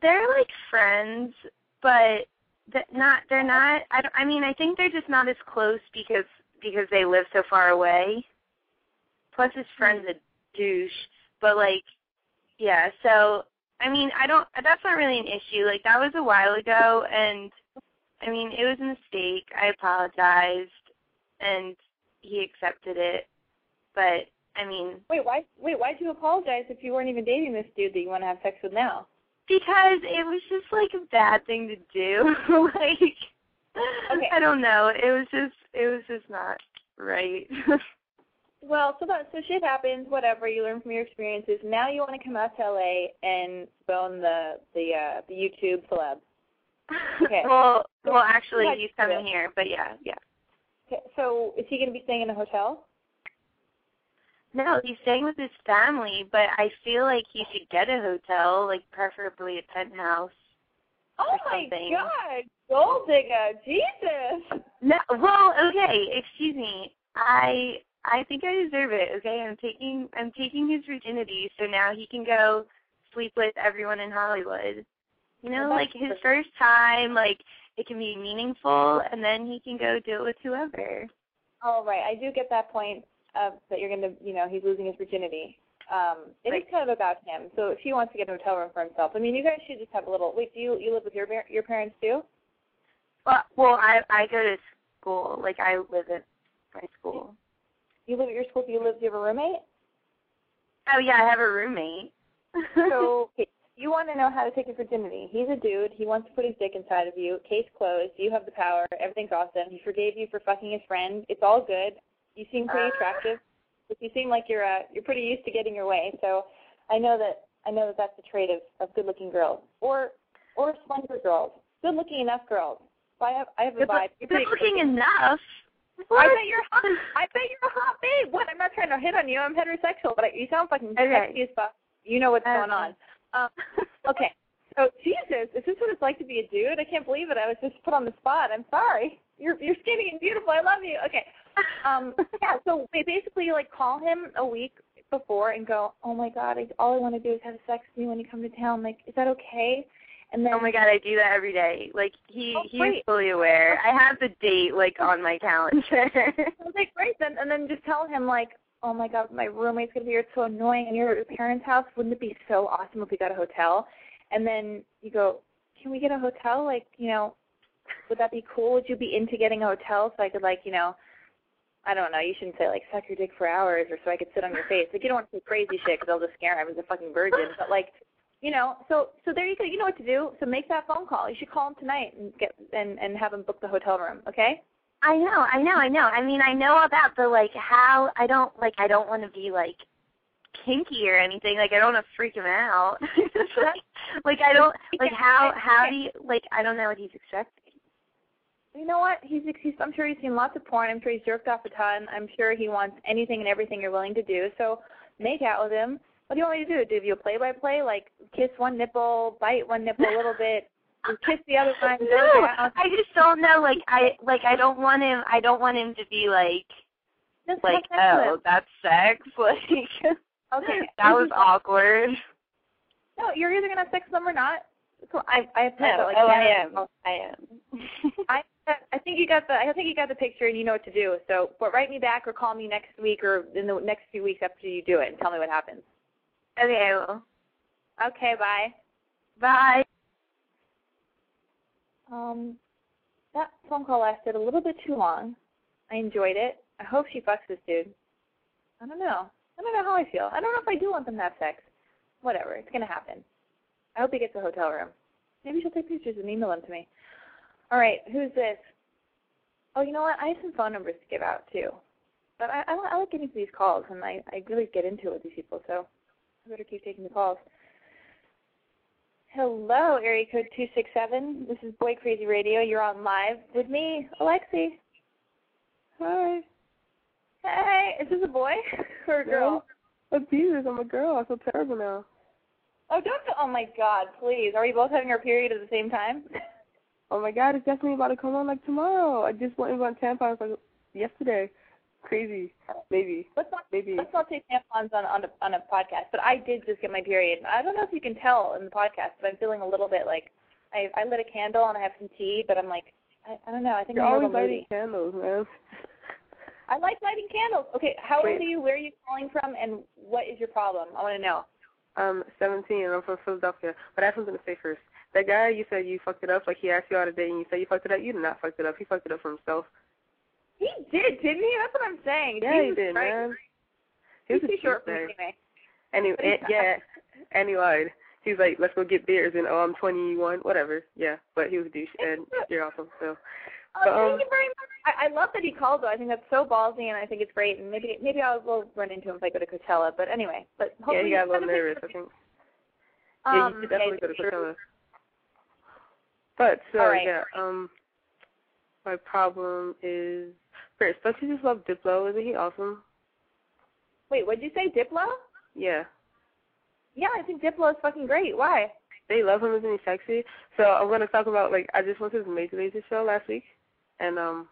Speaker 4: they're like friends, but th- not. They're not. I don't. I mean, I think they're just not as close because because they live so far away. Plus, his friend's a douche. But like, yeah. So I mean, I don't. That's not really an issue. Like that was a while ago, and I mean, it was a mistake. I apologized, and he accepted it. But I mean,
Speaker 3: Wait, why? Wait, why'd you apologize if you weren't even dating this dude that you want to have sex with now?
Speaker 4: Because it was just like a bad thing to do. like
Speaker 3: Okay.
Speaker 4: I don't know. It was just it was just not right.
Speaker 3: Well, so that so shit happens. Whatever you learn from your experiences. Now you want to come out to LA and bone the the uh the YouTube celeb. Okay.
Speaker 4: well well actually he's coming here, but yeah, yeah.
Speaker 3: Okay, so is he going to be staying in a hotel?
Speaker 4: No, he's staying with his family, but I feel like he should get a hotel, like preferably a penthouse.
Speaker 3: Oh my
Speaker 4: something.
Speaker 3: God, gold digger, Jesus!
Speaker 4: No, well, okay, excuse me. I I think I deserve it. Okay, I'm taking I'm taking his virginity, so now he can go sleep with everyone in Hollywood. You know, like his first time, like it can be meaningful, and then he can go do it with whoever.
Speaker 3: All right, I do get that point of that you're going to, you know, he's losing his virginity. Um, it is
Speaker 4: Right.
Speaker 3: kind of about him. So if he wants to get a hotel room for himself, I mean, you guys should just have a little. Wait, do you you live with your your parents too?
Speaker 4: Well, well, I I go to school, like I live at my school.
Speaker 3: You live at your school. Do you live? Do you have a roommate?
Speaker 4: Oh yeah, I have a roommate.
Speaker 3: So okay, you want to know how to take his virginity. He's a dude. He wants to put his dick inside of you. Case closed. You have the power. Everything's awesome. He forgave you for fucking his friend. It's all good. You seem pretty
Speaker 4: Ah.
Speaker 3: attractive. You seem like you're uh you're pretty used to getting your way. So I know that I know that that's a trait of of good-looking girls or or slender girls. Good-looking enough girls. So I have I have a
Speaker 4: good,
Speaker 3: vibe. You're
Speaker 4: good
Speaker 3: pretty
Speaker 4: looking
Speaker 3: good-looking.
Speaker 4: enough.
Speaker 3: I bet you're hot. I bet you're a hot babe. What? I'm not trying to hit on you. I'm heterosexual, but I, you sound fucking
Speaker 4: Okay.
Speaker 3: sexy as fuck. You know what's going on.
Speaker 4: Okay.
Speaker 3: Um, okay. So Jesus, is this what it's like to be a dude? I can't believe it. I was just put on the spot. I'm sorry. You're you're skinny and beautiful. I love you. Okay. Um. Yeah. So wait, basically, you like call him a week before and go, oh my god, I, all I want to do is have sex with you when you come to town. Like, is that okay? And then
Speaker 4: Oh my god, I do that every day. Like he
Speaker 3: Oh,
Speaker 4: he's
Speaker 3: great.
Speaker 4: fully aware. I have the date like on my calendar.
Speaker 3: Okay, great. Then and then just tell him like, oh my god, my roommate's gonna be here. It's so annoying. And you're at your parents' house. Wouldn't it be so awesome if we got a hotel? And then you go, can we get a hotel? Like, you know, would that be cool? Would you be into getting a hotel so I could like, you know, I don't know. You shouldn't say like suck your dick for hours or so I could sit on your face. Like you don't want to say crazy shit because I'll just scare him. He's a fucking virgin. But like, you know, so so there you go. You know what to do. So make that phone call. You should call him tonight and get and and have him book the hotel room. Okay?
Speaker 4: I know, I know, I know. I mean, I know that, but like how I don't like I don't want to be like kinky or anything. Like I don't want to freak him out. like, like I don't like how how do you like I don't know what he's expecting.
Speaker 3: You know what? He's, he's I'm sure he's seen lots of porn. I'm sure he's jerked off a ton. I'm sure he wants anything and everything you're willing to do. So make out with him. What do you want me to do? Do you play by play like kiss one nipple, bite one nipple a little bit, kiss the other one?
Speaker 4: No, I just don't know. Like I like I don't want him. I don't want him to be like
Speaker 3: Just
Speaker 4: like
Speaker 3: have sex with
Speaker 4: oh that's sex. Like
Speaker 3: Okay.
Speaker 4: that was awkward.
Speaker 3: No, you're either gonna have sex with them or not. So I I have
Speaker 4: No,
Speaker 3: like
Speaker 4: oh, oh I
Speaker 3: that.
Speaker 4: am. I am.
Speaker 3: I I think you got the I think you got the picture and you know what to do. So, but write me back or call me next week or in the next few weeks after you do it and tell me what happens.
Speaker 4: Okay, I will.
Speaker 3: Okay, bye.
Speaker 4: Bye.
Speaker 3: Um, that phone call lasted a little bit too long. I enjoyed it. I hope she fucks this dude. I don't know. I don't know how I feel. I don't know if I do want them to have sex. Whatever, it's gonna happen. I hope he gets a hotel room. Maybe she'll take pictures and email them to me. All right, who's this? Oh, you know what? I have some phone numbers to give out too. But I, I, I like getting these calls, and I, I really get into it with these people, so Better keep taking the calls. Hello, area code 267. This is Boy Crazy Radio. You're on live with me, Alexi.
Speaker 10: Hi.
Speaker 3: Hey, is this a boy or a girl?
Speaker 10: Oh, Jesus, I'm a girl. I feel terrible now.
Speaker 3: Oh, don't. Oh my God, please. Are we both having our period at the same time?
Speaker 10: Oh my God, it's definitely about to come on like tomorrow. I just went and got tampons like yesterday. Crazy. Maybe.
Speaker 3: Let's not
Speaker 10: Maybe.
Speaker 3: let's not take tampons on on a on a podcast. But I did just get my period. I don't know if you can tell in the podcast, but I'm feeling a little bit like I I lit a candle and I have some tea, but I'm like I, I don't know. I think
Speaker 10: You're
Speaker 3: I'm
Speaker 10: always lighting
Speaker 3: moody.
Speaker 10: candles, man.
Speaker 3: I like lighting candles. Okay, how
Speaker 10: Wait.
Speaker 3: old are you? Where are you calling from? And what is your problem? I want to know.
Speaker 10: I'm 17 and I'm from Philadelphia. But I have something to say first. That guy, you said you fucked it up. Like he asked you out a date and you said you fucked it up. You did not fuck it up. He fucked it up for himself.
Speaker 3: He did, didn't he? That's what I'm saying.
Speaker 10: Yeah, he did,
Speaker 3: Christ.
Speaker 10: man. He
Speaker 3: He's
Speaker 10: was a
Speaker 3: too short for me anyway.
Speaker 10: Anyway, yeah, and he lied. He like, "Let's go get beers," and oh, I'm 21, whatever. Yeah, but he was a douche, and you're awesome. So,
Speaker 3: Oh,
Speaker 10: But,
Speaker 3: thank
Speaker 10: um,
Speaker 3: you very much. I, I love that he called though. I think that's so ballsy, and I think it's great. And maybe maybe I will run into him if I go to Coachella. But anyway, but hopefully yeah,
Speaker 10: he got a little nervous. I think. yeah,
Speaker 3: Um,
Speaker 10: you should definitely
Speaker 3: yeah,
Speaker 10: go to. Coachella. But so
Speaker 3: right.
Speaker 10: yeah, um, my problem is first. Don't you just love Diplo? Isn't he awesome?
Speaker 3: Wait, what did you say, Diplo?
Speaker 10: Yeah,
Speaker 3: Yeah, I think Diplo is fucking great. Why?
Speaker 10: they love him. Isn't he sexy? So I'm gonna talk about like I just went to his Major Lazer show last week, and um,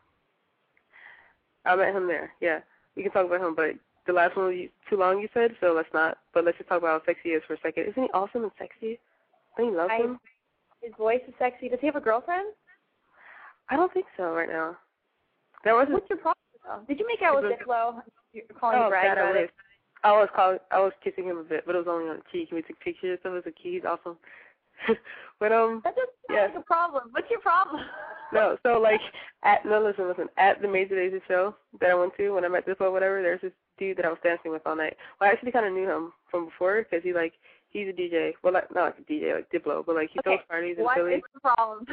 Speaker 10: I met him there. Yeah, we can talk about him, but the last one was too long. You said so. Let's not. But let's just talk about how sexy he is for a second. Isn't he awesome and sexy? Don't you love
Speaker 3: I-
Speaker 10: him?
Speaker 3: His voice is sexy. Does he have a girlfriend?
Speaker 10: I don't think so right now. There was
Speaker 3: What's your problem? Though? Did you make out with
Speaker 10: It
Speaker 3: Diplo? You're calling
Speaker 10: oh,
Speaker 3: me brag
Speaker 10: I
Speaker 3: about
Speaker 10: wish.
Speaker 3: it.
Speaker 10: I was calling, I was kissing him a bit, but it was only on the cheek. We took pictures, so it was a key. He's awesome. but um,
Speaker 3: That doesn't sound
Speaker 10: Yeah.
Speaker 3: like a problem. What's your problem?
Speaker 10: no. So like at no, listen, listen. At the Major Lazer show that I went to when I met this or whatever, there's this dude that I was dancing with all night. Well, I actually kind of knew him from before because he like he's a DJ. Well, like not like a DJ, like Diplo, but like he
Speaker 3: Okay,
Speaker 10: throws parties in
Speaker 3: What
Speaker 10: Philly.
Speaker 3: is the problem?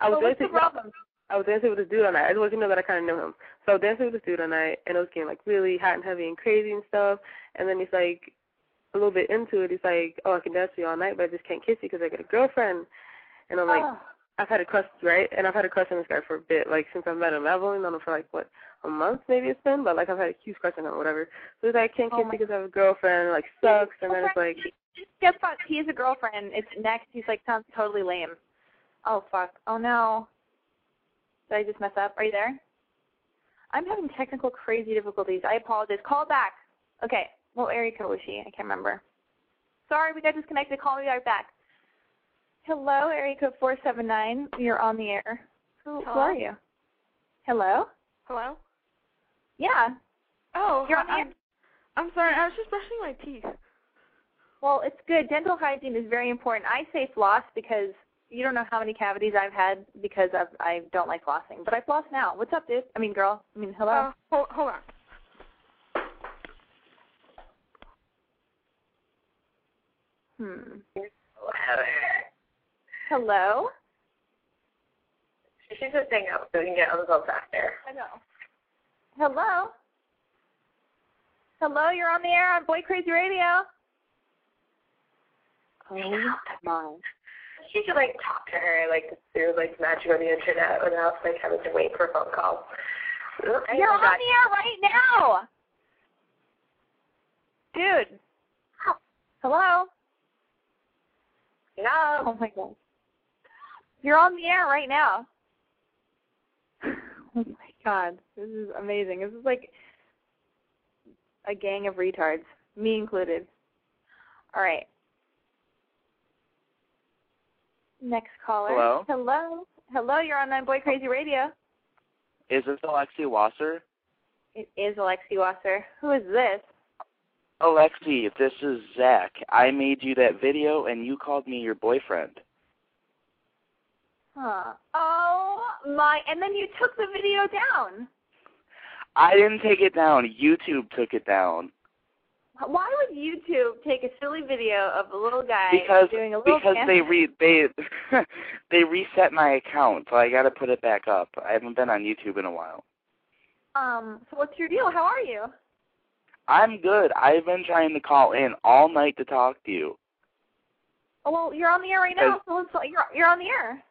Speaker 10: I was
Speaker 3: But what's the
Speaker 10: dancing.
Speaker 3: problem?
Speaker 10: I was dancing with this dude all night. I just want you to know that I kind of knew him. So I was dancing with this dude all night, and it was getting like really hot and heavy and crazy and stuff. And then he's like, a little bit into it, he's like, "Oh, I can dance with you all night, but I just can't kiss you because I got a girlfriend." And I'm like,
Speaker 3: Oh.
Speaker 10: I've had a crush, right? And I've had a crush on this guy for a bit, like since I met him. I've only known him for like what a month, maybe it's been, but like I've had a huge crush on him, or whatever. So he's like, I can't
Speaker 3: Oh
Speaker 10: kiss because I have a girlfriend. Like sucks. And then it's like,
Speaker 3: Guess what? He has a girlfriend. It's next. He's like sounds totally lame. Oh fuck. Oh no. Did I just mess up? Are you there? I'm having technical crazy difficulties. I apologize. Call back. Okay. Area code was she? I can't remember. Sorry, we got disconnected. Call me right back. Hello, area code four seven nine. You're on the air. Who, who are you? Hello?
Speaker 4: Hello?
Speaker 3: Yeah.
Speaker 4: Oh,
Speaker 3: You're on the
Speaker 4: I'm,
Speaker 3: air.
Speaker 4: I'm sorry. I was just brushing my teeth.
Speaker 3: Well, it's good. Dental hygiene is very important. I say floss because you don't know how many cavities I've had because of I don't like flossing. But I floss now. What's up, dude? I mean, girl. I mean, hello.
Speaker 4: Uh, hold, hold on.
Speaker 3: Hmm. Hello.
Speaker 4: She should just hang up so we can get on the phone faster.
Speaker 3: I know. Hello. Hello, you're on the air on Boy Crazy Radio.
Speaker 10: Oh my. You could like talk to her like through like magic on the internet without like having to wait for a phone call. Oh
Speaker 3: You're on the air right now. Dude. Oh. Hello?
Speaker 10: Hello.
Speaker 3: Oh my god. You're on the air right now. Oh my god. This is amazing. This is like a gang of retards, me included. All right. Next caller.
Speaker 11: Hello?
Speaker 3: Hello. Hello, you're on Nine Boy Crazy Radio.
Speaker 11: Is this Alexi Wasser?
Speaker 3: It is Alexi Wasser. Who is this?
Speaker 11: Alexi, this is Zach. I made you that video and you called me your boyfriend.
Speaker 3: Huh. Oh my and then you took the video down.
Speaker 11: I didn't take it down. YouTube took it down.
Speaker 3: Why would YouTube take a silly video of a little guy
Speaker 11: Because
Speaker 3: doing a little
Speaker 11: because
Speaker 3: dance?
Speaker 11: they re they they reset my account, so I got to put it back up. I haven't been on YouTube in a while.
Speaker 3: Um, so what's your deal? How are you?
Speaker 11: I'm good. I've been trying to call in all night to talk to you.
Speaker 3: Oh, well, you're on the air right now. So let's, you're you're on the air.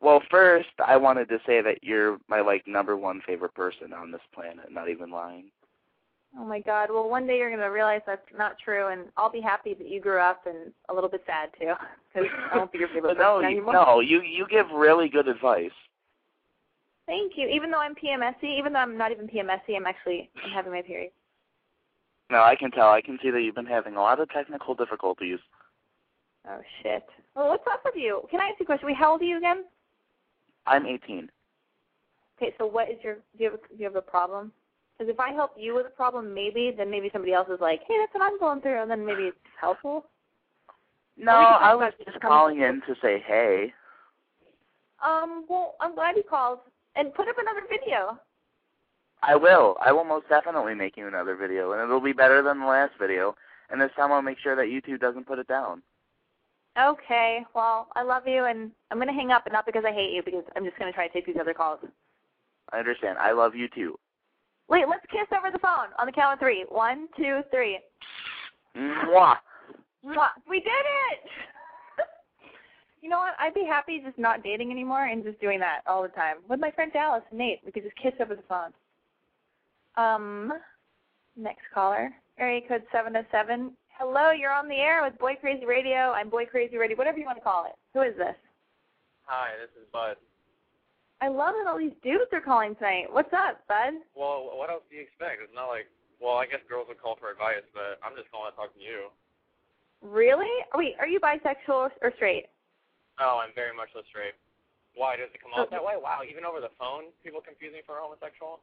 Speaker 11: Well, first, I wanted to say that you're my like number one favorite person on this planet. Not even lying.
Speaker 3: Oh my God. Well, one day you're gonna realize that's not true, and I'll be happy that you grew up, and a little bit sad too, because I won't be your favorite
Speaker 11: no,
Speaker 3: person anymore.
Speaker 11: no, you you give really good advice.
Speaker 3: Thank you. Even though I'm PMSy, even though I'm not even PMSy, I'm actually I'm having my period.
Speaker 11: No, I can tell. I can see that you've been having a lot of technical difficulties.
Speaker 3: Oh shit. Well, what's up with you? Can I ask you a question? Wait, how old are you again?
Speaker 11: I'm 18.
Speaker 3: Okay, so what is your do you have a, do you have a problem? Because if I help you with a problem, maybe then maybe somebody else is like, hey, that's what I'm going through, and then maybe it's helpful.
Speaker 11: No,
Speaker 3: Or we can talk
Speaker 11: I was just calling in to say hey.
Speaker 3: Um, well, I'm glad you called and put up another video.
Speaker 11: I will. I will most definitely make you another video, and it'll be better than the last video. And this time I'll make sure that YouTube doesn't put it down.
Speaker 3: Okay, well, I love you, and I'm gonna hang up, but not because I hate you, because I'm just gonna try to take these other calls.
Speaker 11: I understand. I love you too.
Speaker 3: Wait, let's kiss over the phone on the count of three. One, two, three.
Speaker 11: Mwah.
Speaker 3: Mwah. We did it! you know what? I'd be happy just not dating anymore and just doing that all the time. With my friend Dallas and Nate, we could just kiss over the phone. Um, next caller, area code 707. Hello, you're on the air with Boy Crazy Radio. I'm Boy Crazy Radio, whatever you want to call it. Who is this?
Speaker 12: Hi, this is Bud.
Speaker 3: I love that all these dudes are calling tonight. What's up, bud?
Speaker 12: Well, what else do you expect? It's not like, well, I guess girls would call for advice, but I'm just calling to talk to you.
Speaker 3: Really? Wait, are you bisexual or straight?
Speaker 12: Oh, I'm very much so straight. Why does it come out
Speaker 3: Okay.
Speaker 12: that way? Wow, even over the phone, people confuse me for a homosexual.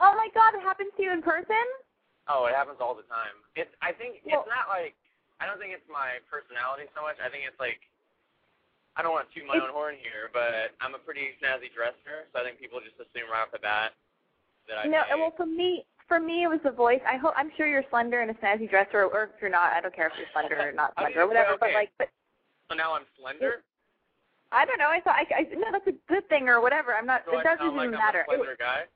Speaker 3: Oh my god, it happens to you in person?
Speaker 12: Oh, it happens all the time. It's. I think
Speaker 3: Well-
Speaker 12: it's not like. I don't think it's my personality so much. I think it's like. I don't want to toot my own horn here, but I'm a pretty snazzy dresser, so I think people just assume right off the bat that I.
Speaker 3: No,
Speaker 12: may-
Speaker 3: well for me for me it was the voice. I hope I'm sure you're slender and a snazzy dresser or if you're not, I don't care if you're slender or not slender or whatever, but like but
Speaker 12: So now I'm slender.
Speaker 3: I don't know, I thought I, I no, that's a good thing or whatever. I'm not
Speaker 12: Do
Speaker 3: it doesn't
Speaker 12: like
Speaker 3: even
Speaker 12: I'm
Speaker 3: matter.
Speaker 12: a slender guy?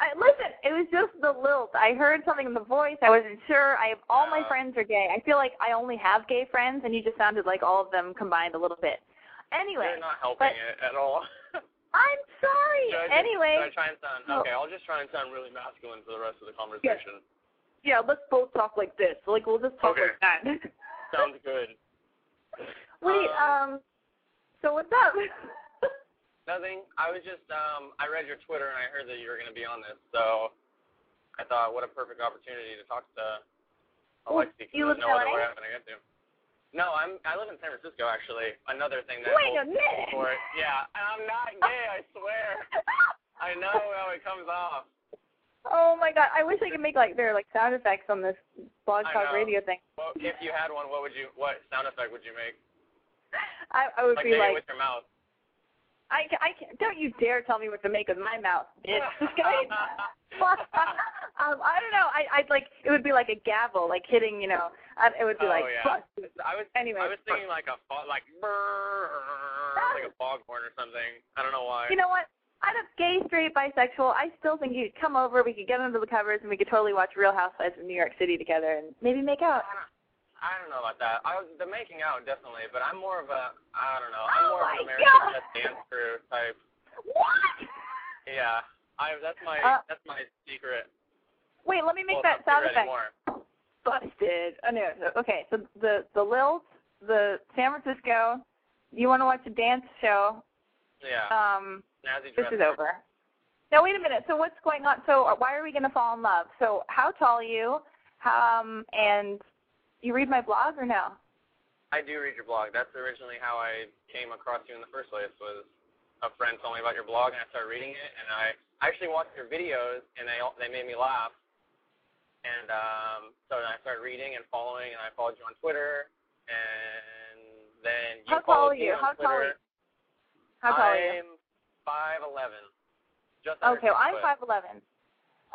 Speaker 3: I, listen, it was just the lilt. I heard something in the voice. I wasn't sure. I have all my friends are gay. I feel like I only have gay friends, and you just sounded like all of them combined a little bit. Anyway,
Speaker 12: You're not helping it at all.
Speaker 3: I'm sorry.
Speaker 12: Should I just-
Speaker 3: anyway,
Speaker 12: should I try and sound okay? I'll just try and sound really masculine for the rest of the conversation.
Speaker 3: yeah, let's both talk like this. Like we'll just talk
Speaker 12: Okay.
Speaker 3: like that.
Speaker 12: Sounds good.
Speaker 3: Wait, um, so what's up?
Speaker 12: Nothing. I was just um I read your Twitter and I heard that you were going to be on this, so I thought what a perfect opportunity to talk to Alexi because there's no other way I'm going to get to. No, I'm I live in San Francisco actually. Another thing that
Speaker 3: Wait a minute.
Speaker 12: for it. Yeah, and I'm not gay, I swear. I know how it comes off.
Speaker 3: oh my god, I wish I could make like there are like sound effects on this blog talk radio thing.
Speaker 12: Well, if you had one, what would you what sound effect would you make?
Speaker 3: I I would
Speaker 12: Like
Speaker 3: be like
Speaker 12: it with your mouth.
Speaker 3: I, I can't, don't you dare tell me what to make with my mouth, bitch. Just kidding. um, I don't know. I, I'd like it would be like a gavel, like hitting, you know. I, it would be
Speaker 12: oh
Speaker 3: like.
Speaker 12: yeah.
Speaker 3: "Fuck."
Speaker 12: I was
Speaker 3: Anyway.
Speaker 12: I was thinking like a fo- like brrr, like a foghorn or something. I don't know why.
Speaker 3: You know what? I'm a gay, straight, bisexual. I still think you'd come over, we could get under the covers, and we could totally watch Real Housewives of New York City together and maybe make out.
Speaker 12: I don't know about that. I was the making out definitely, but I'm more of a I don't know. I'm
Speaker 3: Oh
Speaker 12: more of an American
Speaker 3: God.
Speaker 12: Dance Crew type.
Speaker 3: What?
Speaker 12: Yeah, I that's my
Speaker 3: Uh,
Speaker 12: that's my secret.
Speaker 3: Wait, let me make
Speaker 12: well,
Speaker 3: that sound effect.
Speaker 12: anymore.
Speaker 3: Busted. Oh no. Okay, so the the Lils, the San Francisco. You want to watch a dance show?
Speaker 12: Yeah.
Speaker 3: Um,
Speaker 12: Snazzy
Speaker 3: this is over. Now wait a minute. So what's going on? So uh, why are we going to fall in love? So how tall are you? Um, and you read my blog or no?
Speaker 12: I do read your blog. That's originally how I came across you in the first place. Was a friend told me about your blog, and I started reading it. And I actually watched your videos, and they all- they made me laugh. And um, so then I started reading and following, and I followed you on Twitter, and then you
Speaker 3: How tall are you? How tall are you? How tall are you?
Speaker 12: I'm five eleven. Just
Speaker 3: Okay, well, I'm five eleven.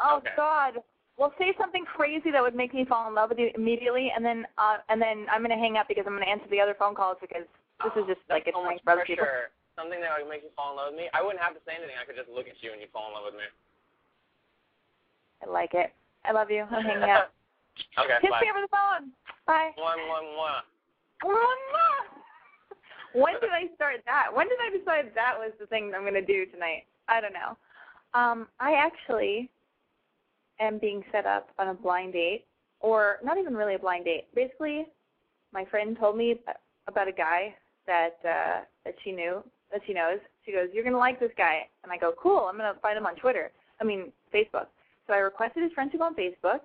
Speaker 3: Oh
Speaker 12: Okay.
Speaker 3: God. Well, say something crazy that would make me fall in love with you immediately, and then uh, and then I'm gonna hang up because I'm gonna answer the other phone calls because this is just like it's
Speaker 12: so much
Speaker 3: other people.
Speaker 12: Something that would make you fall in love with me. I wouldn't have to say anything. I could just look at you and you fall in love with me.
Speaker 3: I like it. I love you. I'm hanging up.
Speaker 12: Okay,
Speaker 3: Kiss
Speaker 12: bye.
Speaker 3: me over the phone. Bye.
Speaker 12: Mwah, mwah, mwah.
Speaker 3: when did I start that? When did I decide that was the thing I'm going to do tonight? I don't know. Um, I actually am being set up on a blind date, or not even really a blind date. Basically, my friend told me about a guy that uh, that she knew, that she knows. She goes, "You're to like this guy," and I go, "Cool. I'm to find him on Twitter. I mean, Facebook." So I requested his friendship on Facebook.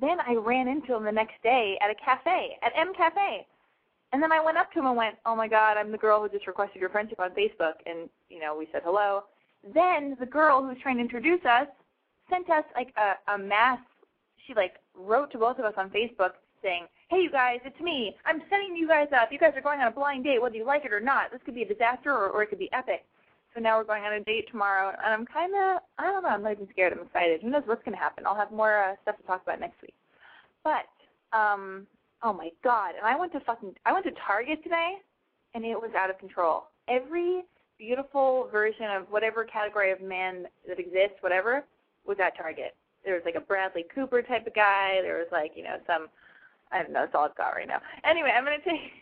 Speaker 3: Then I ran into him the next day at a cafe, at M Cafe. And then I went up to him and went, "Oh my God, I'm the girl who just requested your friendship on Facebook." And you know, we said hello. Then the girl who was trying to introduce us sent us like a, a mass. She like wrote to both of us on Facebook saying, "Hey, you guys, it's me. I'm setting you guys up. You guys are going on a blind date, whether you like it or not. This could be a disaster or, or it could be epic." So now we're going on a date tomorrow, and I'm kind of, I don't know, I'm not even scared. I'm excited. Who knows what's going to happen? I'll have more uh, stuff to talk about next week. But, um, oh my God! And I went to fucking, I went to Target today, and it was out of control. Every beautiful version of whatever category of man that exists, whatever, was at Target. There was like a Bradley Cooper type of guy. There was like, you know, some, I don't know, that's all I've got right now. Anyway, I'm gonna take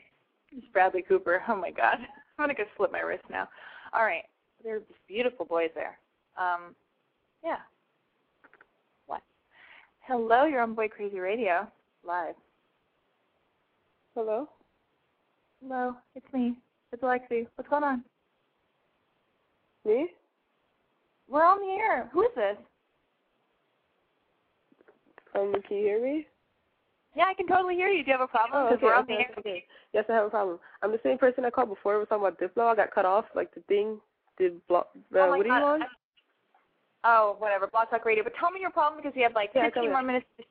Speaker 3: this Bradley Cooper. Oh my God, I'm gonna go slip my wrist now. All right, there are just beautiful boys there. Um, yeah. What? Hello, you're on Boy Crazy Radio, live.
Speaker 10: Hello?
Speaker 3: Hello, it's me. It's Alexi. What's going on?
Speaker 10: Me?
Speaker 3: We're on the air. Who is this?
Speaker 10: Um, can you hear me?
Speaker 3: Yeah, I can totally hear you. Do you have a problem?
Speaker 10: Oh, okay,
Speaker 3: we're on
Speaker 10: okay,
Speaker 3: the air.
Speaker 10: okay. Yes, I have a problem. I'm the same person I called before. We're talking about Diplo. I got cut off. Like the thing did block. Uh,
Speaker 3: oh
Speaker 10: what are
Speaker 3: God.
Speaker 10: you on?
Speaker 3: I- Oh, whatever. Blog Talk Radio. But tell me your problem because we have like
Speaker 10: Yeah,
Speaker 3: 15 more minutes. To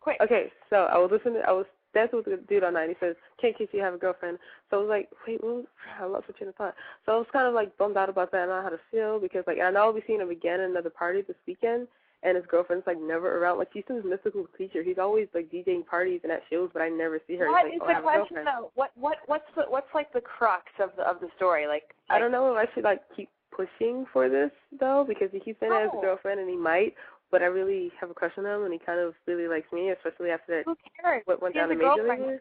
Speaker 3: Quick.
Speaker 10: Okay, so I was listening. I was dancing with the dude on night. He says, "Can't kiss you have a girlfriend." So I was like, "Wait, what?" I lost my train of thought. So I was kind of like bummed out about that. I don't know how to feel because like I know I'll be seeing him again at another party this weekend, and his girlfriend's like never around. Like she's this mystical creature. He's always like DJing parties and at shows, but I never see her.
Speaker 3: What
Speaker 10: He's
Speaker 3: is
Speaker 10: like, oh,
Speaker 3: the question though? What what what's the what's like the crux of the of the story? Like,
Speaker 10: I don't know if I should like keep pushing for this though because he keeps saying has
Speaker 3: No.
Speaker 10: a girlfriend and he might, but I really have a crush on him and he kind of really likes me, especially after that
Speaker 3: who cares?
Speaker 10: what went
Speaker 3: He
Speaker 10: down
Speaker 3: a
Speaker 10: Major. League.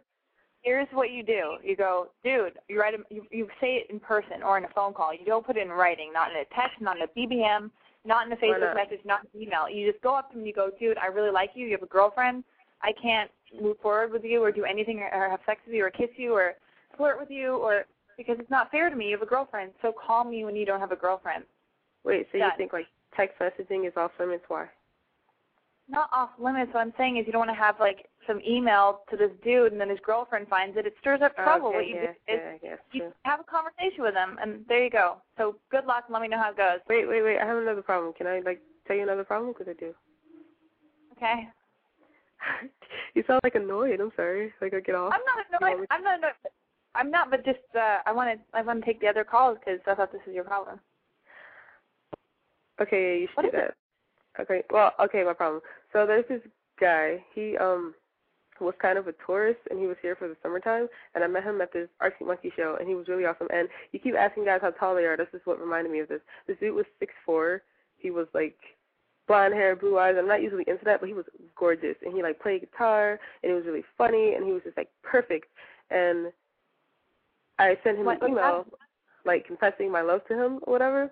Speaker 3: Here's what you do. You go, dude. You write. A, you you say it in person or in a phone call. You don't put it in writing, not in a text, not in a BBM, not in a Facebook message, not in an email. You just go up to him and you go, dude. I really like you. You have a girlfriend. I can't move forward with you or do anything or, or have sex with you or kiss you or flirt with you or because it's not fair to me. You have a girlfriend. So call me when you don't have a girlfriend.
Speaker 10: Wait, so
Speaker 3: Done.
Speaker 10: you think like text messaging is off limits?
Speaker 3: Not off limits. What I'm saying is you don't want to have like some email to this dude and then his girlfriend finds it. It stirs up trouble.
Speaker 10: okay,
Speaker 3: you do is
Speaker 10: yeah,
Speaker 3: you
Speaker 10: true.
Speaker 3: have a conversation with him and there you go. So good luck. and Let me know how it goes.
Speaker 10: Wait, wait, wait. I have another problem. Can I like tell you another problem? Because I do.
Speaker 3: Okay.
Speaker 10: you sound like annoyed. I'm sorry. Like I get off.
Speaker 3: I'm not annoyed. I'm not annoyed. I'm not, but just uh, I want to. I want to take the other calls because I thought this was your problem.
Speaker 10: Okay, you should
Speaker 3: What
Speaker 10: do that. Okay. Well, okay, my problem. So there's this guy. He um was kind of a tourist and he was here for the summertime and I met him at this Arctic Monkey show and he was really awesome. And you keep asking guys how tall they are. This is what reminded me of this. This dude was six four. He was like blonde hair, blue eyes. I'm not usually into that, but he was gorgeous and he like played guitar and it was really funny and he was just like perfect. And I sent him
Speaker 3: What-
Speaker 10: an email like confessing my love to him or whatever.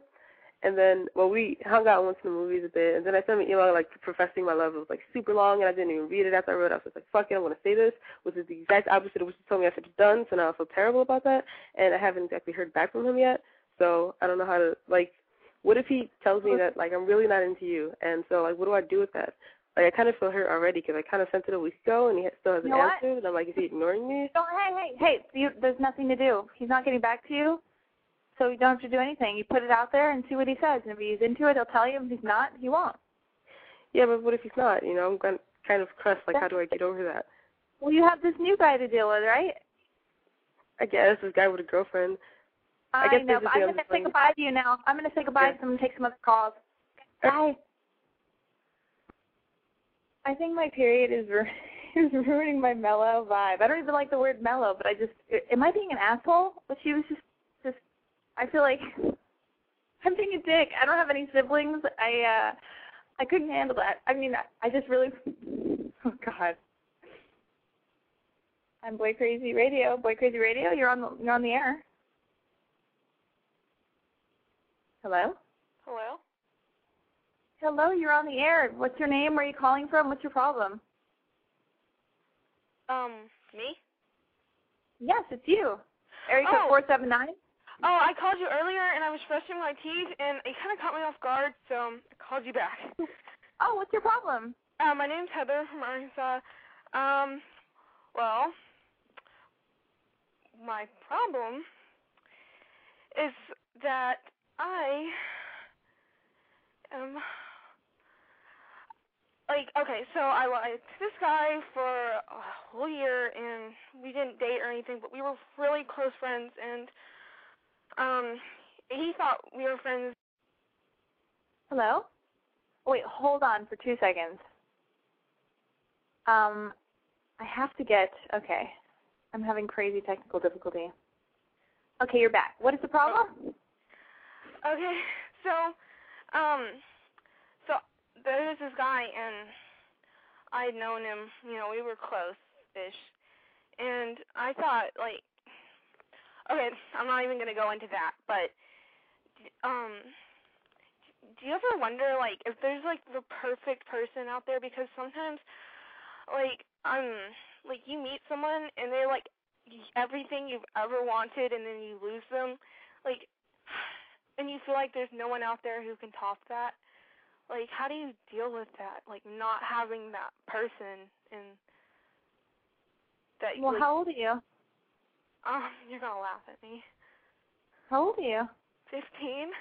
Speaker 10: And then, well, we hung out and went to the movies a bit. And then I sent him an email like professing my love. It was like super long, and I didn't even read it after I wrote it. I was just like, "Fuck it, I'm gonna say this," which is the exact opposite of what you told me I should have done. So now I feel terrible about that, and I haven't exactly heard back from him yet. So I don't know how to like. What if he tells me that like I'm really not into you, and so like what do I do with that? Like I kind of feel hurt already because I kind of sent it a week ago, and he still hasn't
Speaker 3: You know what?
Speaker 10: answered. And I'm like, is he ignoring me?
Speaker 3: Don't, hey, hey, hey! You, there's nothing to do. He's not getting back to you, so you don't have to do anything. You put it out there and see what he says. And if he's into it, he'll tell you. If he's not, he won't.
Speaker 10: Yeah, but what if he's not? You know, I'm kind kind of crushed. Like, how do I get over that?
Speaker 3: Well, you have this new guy to deal with, right?
Speaker 10: I guess this guy with a girlfriend. I
Speaker 3: I,
Speaker 10: guess
Speaker 3: know, but I'm gonna say goodbye to you now. I'm gonna say goodbye
Speaker 10: Yeah.
Speaker 3: because I'm gonna take some other calls. Bye. I think my period is ru- is ruining my mellow vibe. I don't even like the word mellow, but I just am I being an asshole? But she was just I feel like I'm being a dick. I don't have any siblings. I uh I couldn't handle that. I mean, I, I just really oh god. I'm Boy Crazy Radio. Boy Crazy Radio. You're on the you're on the air. Hello.
Speaker 13: Hello?
Speaker 3: Hello, you're on the air. What's your name? Where are you calling from? What's your problem?
Speaker 13: Um, me?
Speaker 3: Yes, it's you. Area code
Speaker 13: Oh.
Speaker 3: four seven nine.
Speaker 13: Oh, I called you earlier and I was brushing my teeth and it kind of caught me off guard, so I called you back.
Speaker 3: Oh, what's your problem?
Speaker 13: Uh, my name's Heather from Arkansas. Um, well, my problem is that I am like okay, so I liked this guy for a whole year and we didn't date or anything, but we were really close friends and um he thought we were friends
Speaker 3: Hello. Wait, hold on for two seconds. Um, I have to get. Okay, I'm having crazy technical difficulty. Okay, you're back. What is the problem?
Speaker 13: Okay, so, um, so there was this guy, and I'd known him. You know, we were close-ish, and I thought, like, okay, I'm not even gonna go into that, but, um, do you ever wonder, like, if there's like the perfect person out there? Because sometimes, like, um, like you meet someone and they're like everything you've ever wanted, and then you lose them, like and you feel like there's no one out there who can top that. Like, how do you deal with that? Like, not having that person and that.
Speaker 3: You Well,
Speaker 13: like,
Speaker 3: how old are you?
Speaker 13: Um, you're gonna laugh at me.
Speaker 3: How old are you?
Speaker 13: Fifteen.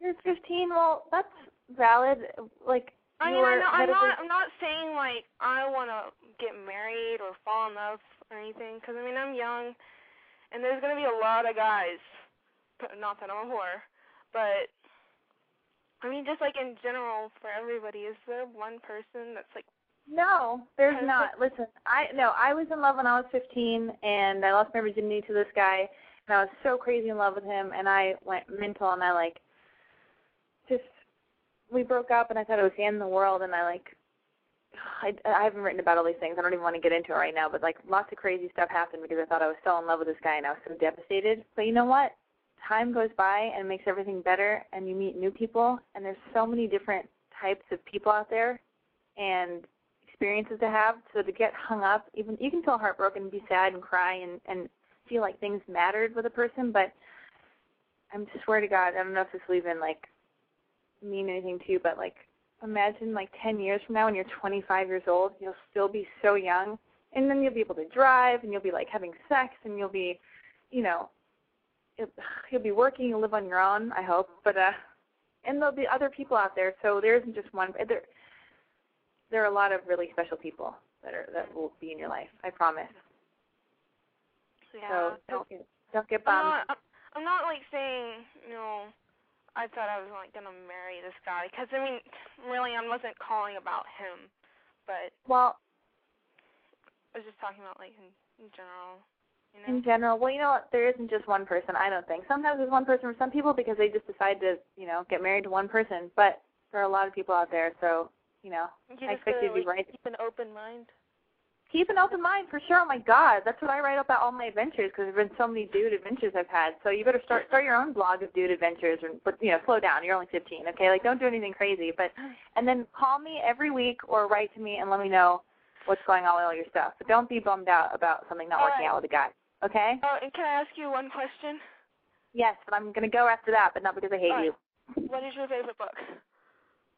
Speaker 3: You're 15. Well, that's valid. Like,
Speaker 13: I mean, I know, I'm not. I'm not saying like I want to get married or fall in love or anything. Because I mean, I'm young, and there's gonna be a lot of guys. Not that I'm a whore, but I mean, just like in general for everybody, is there one person that's like
Speaker 3: No, there's not. Listen, I no, I was in love when I was 15, and I lost my virginity to this guy, and I was so crazy in love with him, and I went mental, and I like just we broke up, and I thought it was the end of the world, and I like I I haven't written about all these things. I don't even want to get into it right now, but like lots of crazy stuff happened because I thought I was so in love with this guy, and I was so devastated. But you know what? Time goes by and makes everything better, and you meet new people, and there's so many different types of people out there, and experiences to have. So to get hung up, even you can feel heartbroken, and be sad, and cry, and and feel like things mattered with a person. But I'm swear to God, I don't know if this will even like mean anything to you, but like imagine like 10 years from now when you're 25 years old, you'll still be so young, and then you'll be able to drive, and you'll be like having sex, and you'll be, you know, you'll, you'll be working, you'll live on your own. I hope, but uh, and there'll be other people out there. So there isn't just one. There, there are a lot of really special people that are that will be in your life. I promise.
Speaker 13: So yeah?
Speaker 3: so don't get don't get
Speaker 13: I'm not, I'm- I'm not like saying, you know, I thought I was like gonna marry this guy because I mean, really, I wasn't calling about him, but
Speaker 3: Well,
Speaker 4: I was just talking about like in, in general. You know?
Speaker 3: In general, well, you know what? There isn't just one person. I don't think. Sometimes there's one person for some people because they just decide to, you know, get married to one person. But there are a lot of people out there, so you know,
Speaker 4: you
Speaker 3: I expect you
Speaker 4: gotta,
Speaker 3: be right.
Speaker 4: Keep an open mind.
Speaker 3: Keep an open mind for sure. Oh my God, that's what I write about all my adventures because there've been so many dude adventures I've had. So you better start start your own blog of dude adventures, and but you know, slow down. You're only 15, okay? Like don't do anything crazy, but and then call me every week or write to me and let me know what's going on with all your stuff. But don't be bummed out about something not
Speaker 4: All
Speaker 3: working
Speaker 4: right.
Speaker 3: out with a guy, okay?
Speaker 4: Oh, and can I ask you one question?
Speaker 3: Yes, but I'm gonna go after that, but not because I hate
Speaker 4: right.
Speaker 3: you.
Speaker 4: What is your favorite book?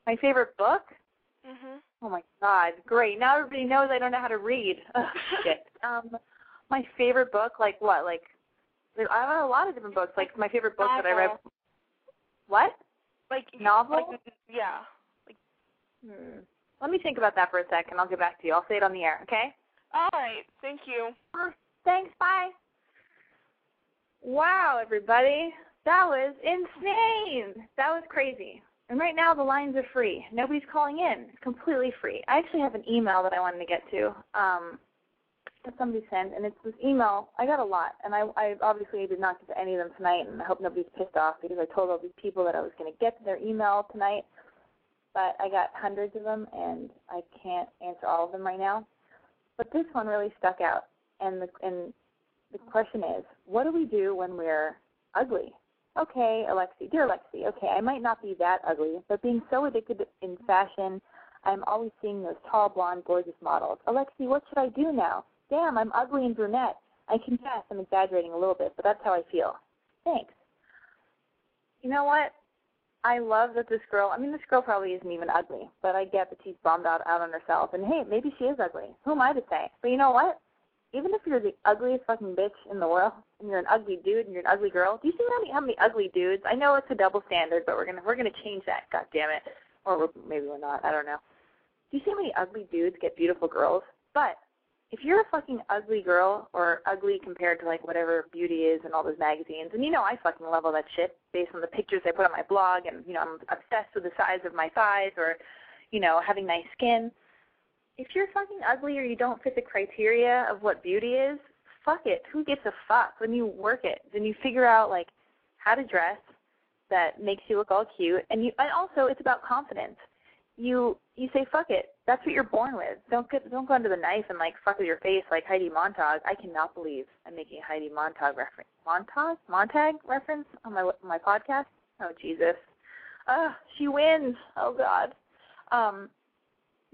Speaker 3: My favorite book?
Speaker 4: Mhm.
Speaker 3: Oh my God, great! Now everybody knows I don't know how to read. Shit. Um, my favorite book, like what? Like I have a lot of different books. Like my favorite book that I read. What?
Speaker 4: Like
Speaker 3: Novel?
Speaker 4: Like, yeah.
Speaker 3: Hmm. Let me think about that for a second. I'll get back to you. I'll say it on the air. Okay?
Speaker 4: All right. Thank you.
Speaker 3: Thanks. Bye. Wow, everybody, that was insane. That was crazy. And right now the lines are free. Nobody's calling in. It's completely free. I actually have an email that I wanted to get to. Um, that somebody sent, and it's this email. I got a lot, and I, I obviously did not get to any of them tonight, and I hope nobody's pissed off because I told all these people that I was going to get to their email tonight, but I got hundreds of them, and I can't answer all of them right now. But this one really stuck out, and the and the question is, what do we do when we're ugly? Okay, Alexi, dear Alexi, okay, I might not be that ugly, but being so addicted in fashion, I'm always seeing those tall, blonde, gorgeous models. Alexi, what should I do now? Damn, I'm ugly and brunette. I confess I'm exaggerating a little bit, but that's how I feel. Thanks. You know what? I love that this girl, I mean, this girl probably isn't even ugly, but I get that she's bummed out, out on herself. And hey, maybe she is ugly. Who am I to say? But you know what? Even if you're the ugliest fucking bitch in the world, and you're an ugly dude and you're an ugly girl, do you see how many, how many ugly dudes? I know it's a double standard, but we're gonna we're gonna change that. God damn it, or we're, maybe we're not. I don't know. Do you see how many ugly dudes get beautiful girls? But if you're a fucking ugly girl or ugly compared to like whatever beauty is in all those magazines, and you know I fucking love all that shit based on the pictures I put on my blog, and you know I'm obsessed with the size of my thighs or, you know, having nice skin. If you're fucking ugly or you don't fit the criteria of what beauty is, fuck it. Who gives a fuck? When you work it, then you figure out like how to dress that makes you look all cute, and you and also it's about confidence. You you say fuck it. That's what you're born with. Don't get don't go under the knife and like fuck with your face like Heidi Montag. I cannot believe I'm making a Heidi Montag reference. Montag Montag reference on my my podcast. Oh Jesus. Uh, she wins. Oh God. Um,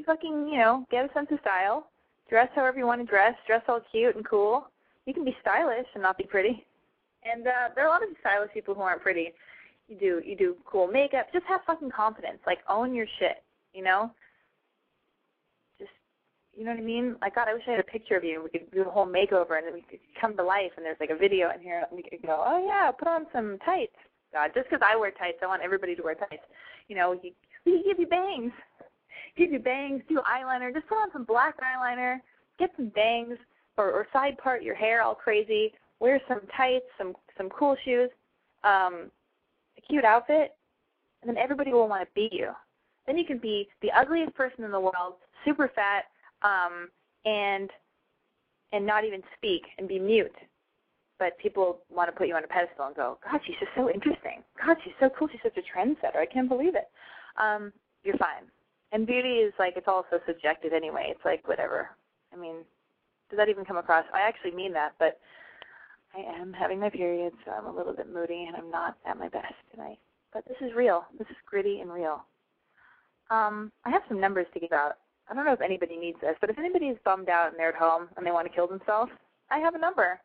Speaker 3: you fucking you know get a sense of style. Dress however you want to dress. Dress all cute and cool. You can be stylish and not be pretty. And uh, there are a lot of stylish people who aren't pretty. You do you do cool makeup. Just have fucking confidence. Like own your shit. You know. Just you know what I mean? Like God, I wish I had a picture of you. We could do a whole makeover and then we could come to life. And there's like a video in here. And we could go, oh yeah, put on some tights. God, just because I wear tights, I want everybody to wear tights. You know, you, we can give you bangs. Give you bangs, do eyeliner, just put on some black eyeliner, get some bangs, or, or side part your hair all crazy, wear some tights, some some cool shoes, um, a cute outfit, and then everybody will want to be you. Then you can be the ugliest person in the world, super fat, um, and and not even speak and be mute. But people want to put you on a pedestal and go, God, she's just so interesting. God, she's so cool. She's such a trendsetter. I can't believe it. Um, you're fine. And beauty is like it's all so subjective anyway. It's like whatever. I mean, does that even come across? I actually mean that, but I am having my period, so I'm a little bit moody and I'm not at my best tonight. But this is real. This is gritty and real. Um, I have some numbers to give out. I don't know if anybody needs this, but if anybody is bummed out and they're at home and they want to kill themselves, I have a number.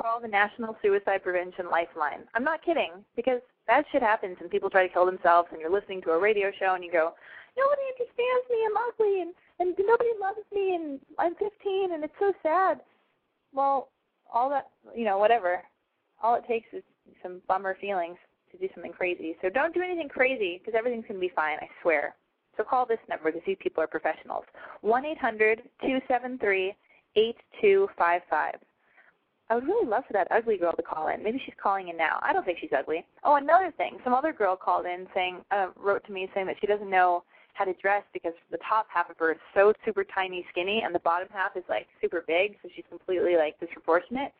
Speaker 3: Call the National Suicide Prevention Lifeline. I'm not kidding, because bad shit happens and people try to kill themselves and you're listening to a radio show and you go, Nobody understands me, I'm ugly and, and nobody loves me and I'm fifteen and it's so sad. Well, all that you know, whatever. All it takes is some bummer feelings to do something crazy. So don't do anything crazy because everything's gonna be fine, I swear. So call this number because these people are professionals. One eight hundred two seven three eight two five five. I would really love for that ugly girl to call in. Maybe she's calling in now. I don't think she's ugly. Oh, another thing. Some other girl called in saying, uh, wrote to me saying that she doesn't know how to dress because the top half of her is so super tiny skinny and the bottom half is like super big so she's completely like disproportionate.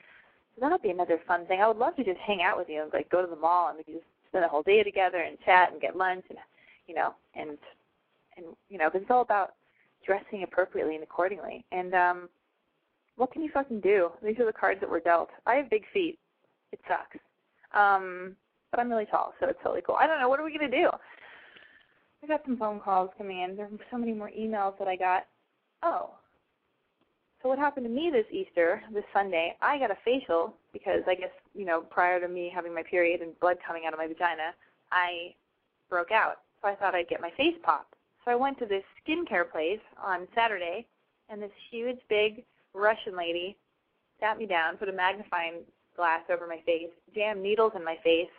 Speaker 3: So that'll be another fun thing. I would love to just hang out with you and like go to the mall and we could just spend the whole day together and chat and get lunch and you know and and you know because it's all about dressing appropriately and accordingly. And um what can you fucking do? These are the cards that were dealt. I have big feet. It sucks. Um but I'm really tall, so it's totally cool. I don't know, what are we gonna do? I got some phone calls coming in. There are so many more emails that I got. Oh. So what happened to me this Easter, this Sunday, I got a facial because I guess, you know, prior to me having my period and blood coming out of my vagina, I broke out. So I thought I'd get my face popped. So I went to this skincare place on Saturday and this huge big Russian lady sat me down, put a magnifying glass over my face, jammed needles in my face,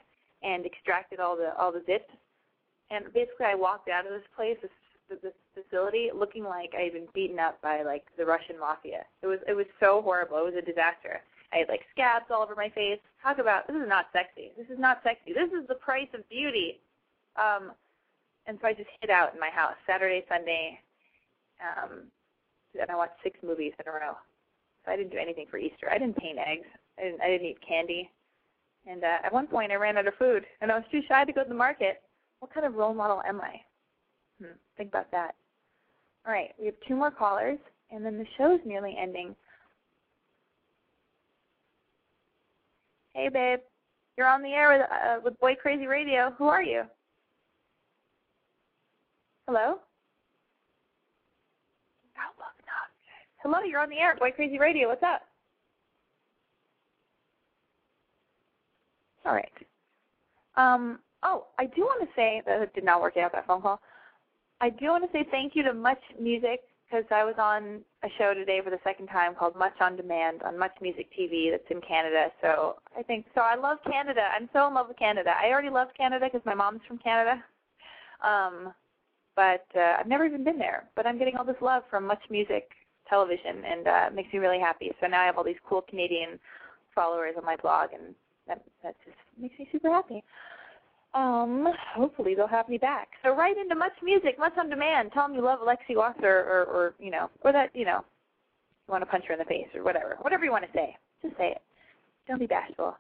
Speaker 3: and extracted all the all the zits. and basically I walked out of this place, this, this facility, looking like I had been beaten up by like the Russian mafia. It was it was so horrible. It was a disaster. I had like scabs all over my face. Talk about this is not sexy. This is not sexy. This is the price of beauty. Um, and so I just hid out in my house Saturday, Sunday, um, and I watched six movies in a row. So I didn't do anything for Easter. I didn't paint eggs. I didn't, I didn't eat candy. And uh, at one point, I ran out of food, and I was too shy to go to the market what kind of role model am I? Hmm, think about that. All right, we have two more callers, and then the show's nearly ending. Hey, babe. You're on the air with, uh, with Boy Crazy Radio. Who are you? Hello? Oh, look, not. Hello, you're on the air, Boy Crazy Radio. What's up? All right. Um, Oh, I do want to say that it did not work out that phone call. I do want to say thank you to Much Music because I was on a show today for the second time called Much on Demand on Much Music TV that's in Canada. So I think so. I love Canada. I'm so in love with Canada. I already love Canada because my mom's from Canada. Um, but uh, I've never even been there. But I'm getting all this love from Much Music television, and uh, makes me really happy. So now I have all these cool Canadian followers on my blog, and that that just makes me super happy. Um, hopefully they'll have me back. So write into Much Music, Much on Demand. Tell them you love Alexi Wasser or, or, you know, or that, you know, you want to punch her in the face or whatever. Whatever you want to say. Just say it. Don't be bashful.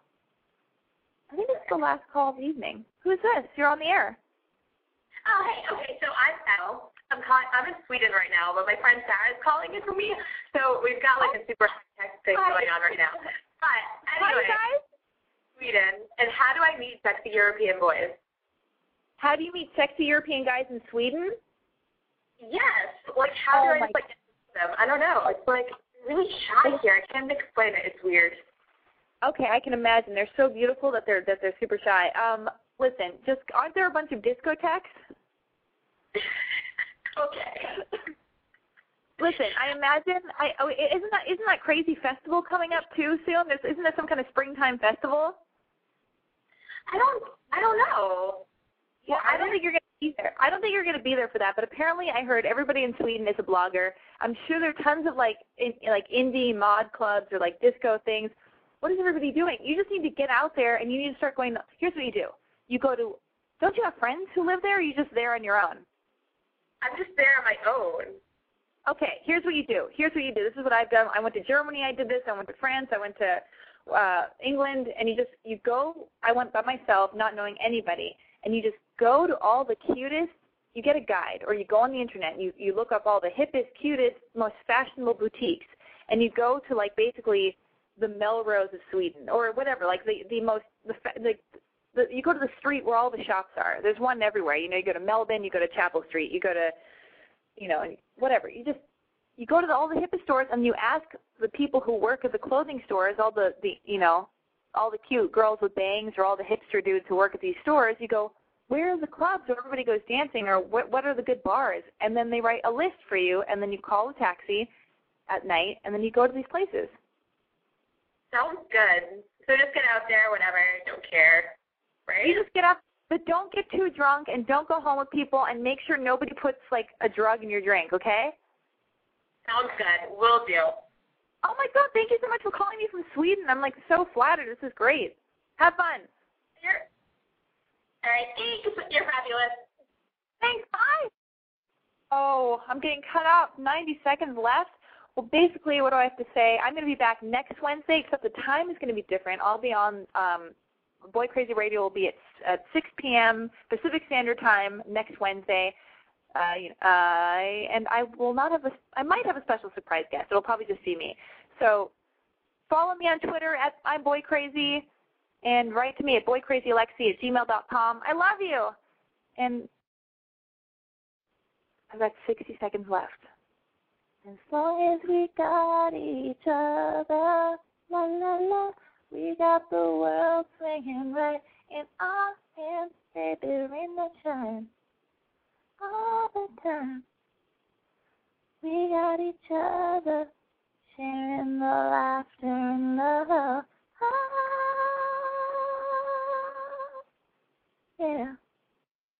Speaker 3: I think it's the last call of the evening. Who's this? You're on the air.
Speaker 14: Oh, hey. Okay, so I'm Elle. I'm calling. I'm in Sweden right now, but my friend Sarah is calling in for me. So we've got like a super high tech thing going on right now. But anyway.
Speaker 3: Hi guys.
Speaker 14: Sweden, and how do I meet sexy European boys?
Speaker 3: How do you meet sexy European guys in Sweden?
Speaker 14: Yes. Like, how
Speaker 3: Oh
Speaker 14: do I
Speaker 3: my
Speaker 14: just, like, get them? I don't know. It's like really shy here. I can't explain it. It's weird.
Speaker 3: Okay, I can imagine. They're so beautiful that they're that they're super shy. Um, listen, just aren't there a bunch of discotheques?
Speaker 14: Okay.
Speaker 3: Listen, I imagine I oh, isn't that isn't that crazy festival coming up too soon? There's, isn't there some kind of springtime festival?
Speaker 14: I don't. I don't know.
Speaker 3: Well, I don't think you're going to be there. I don't think you're going to be there for that. But apparently, I heard everybody in Sweden is a blogger. I'm sure there are tons of like in, like indie mod clubs or like disco things. What is everybody doing? You just need to get out there and you need to start going. Here's what you do. You go to. Don't you have friends who live there? Or are you just there on your own?
Speaker 14: I'm just there on my own.
Speaker 3: Okay, here's what you do. Here's what you do. This is what I've done. I went to Germany. I did this. I went to France. I went to uh, England. And you just you go. I went by myself, not knowing anybody, and you just go to all the cutest. You get a guide, or you go on the internet. And you you look up all the hippest, cutest, most fashionable boutiques, and you go to like basically the Melrose of Sweden, or whatever, like the the most the the the, you go to the street where all the shops are. There's one everywhere. You know, you go to Melbourne, you go to Chapel Street, you go to, you know, whatever. You just you go to the, all the hippest stores and you ask the people who work at the clothing stores, all the the you know, all the cute girls with bangs or all the hipster dudes who work at these stores. You go, where are the clubs where everybody goes dancing, or what what are the good bars? And then they write a list for you, and then you call a taxi at night, and then you go to these places.
Speaker 14: Sounds good. So just get out there, whatever. Don't care. Right?
Speaker 3: You just get up, but don't get too drunk and don't go home with people and make sure nobody puts like a drug in your drink, okay?
Speaker 14: Sounds good. Will do.
Speaker 3: Oh my god, thank you so much for calling me from Sweden. I'm like so flattered. This is great. Have fun.
Speaker 14: You're, all right. Thanks. You're fabulous.
Speaker 3: Thanks. Bye. Oh, I'm getting cut off. 90 seconds left. Well, basically, what do I have to say? I'm going to be back next Wednesday, except the time is going to be different. I'll be on um, Boy Crazy Radio. Will be at at 6 p.m. Pacific Standard Time next Wednesday. Uh, and I will not have a. I might have a special surprise guest. It'll probably just be me. So follow me on Twitter at I'm Boy Crazy, and write to me at boycrazyalexi at gmail.com. I love you. And I've got 60 seconds left. As long as we got each other, la la la, we got the world swinging right in our hands, baby, rain that shine all the time. We got each other, sharing the laughter and love. Ah, yeah.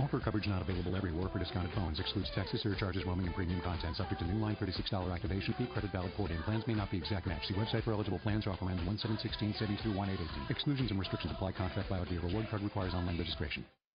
Speaker 1: Offer coverage not available everywhere for discounted phones. Excludes taxes, surcharges, roaming, and premium content. Subject to new line $36 activation fee. Credit valid port in. Plans may not be exact match. See website for eligible plans. Offer ends 1716 72 1818 Exclusions and restrictions apply. Contract valid via reward card requires online registration.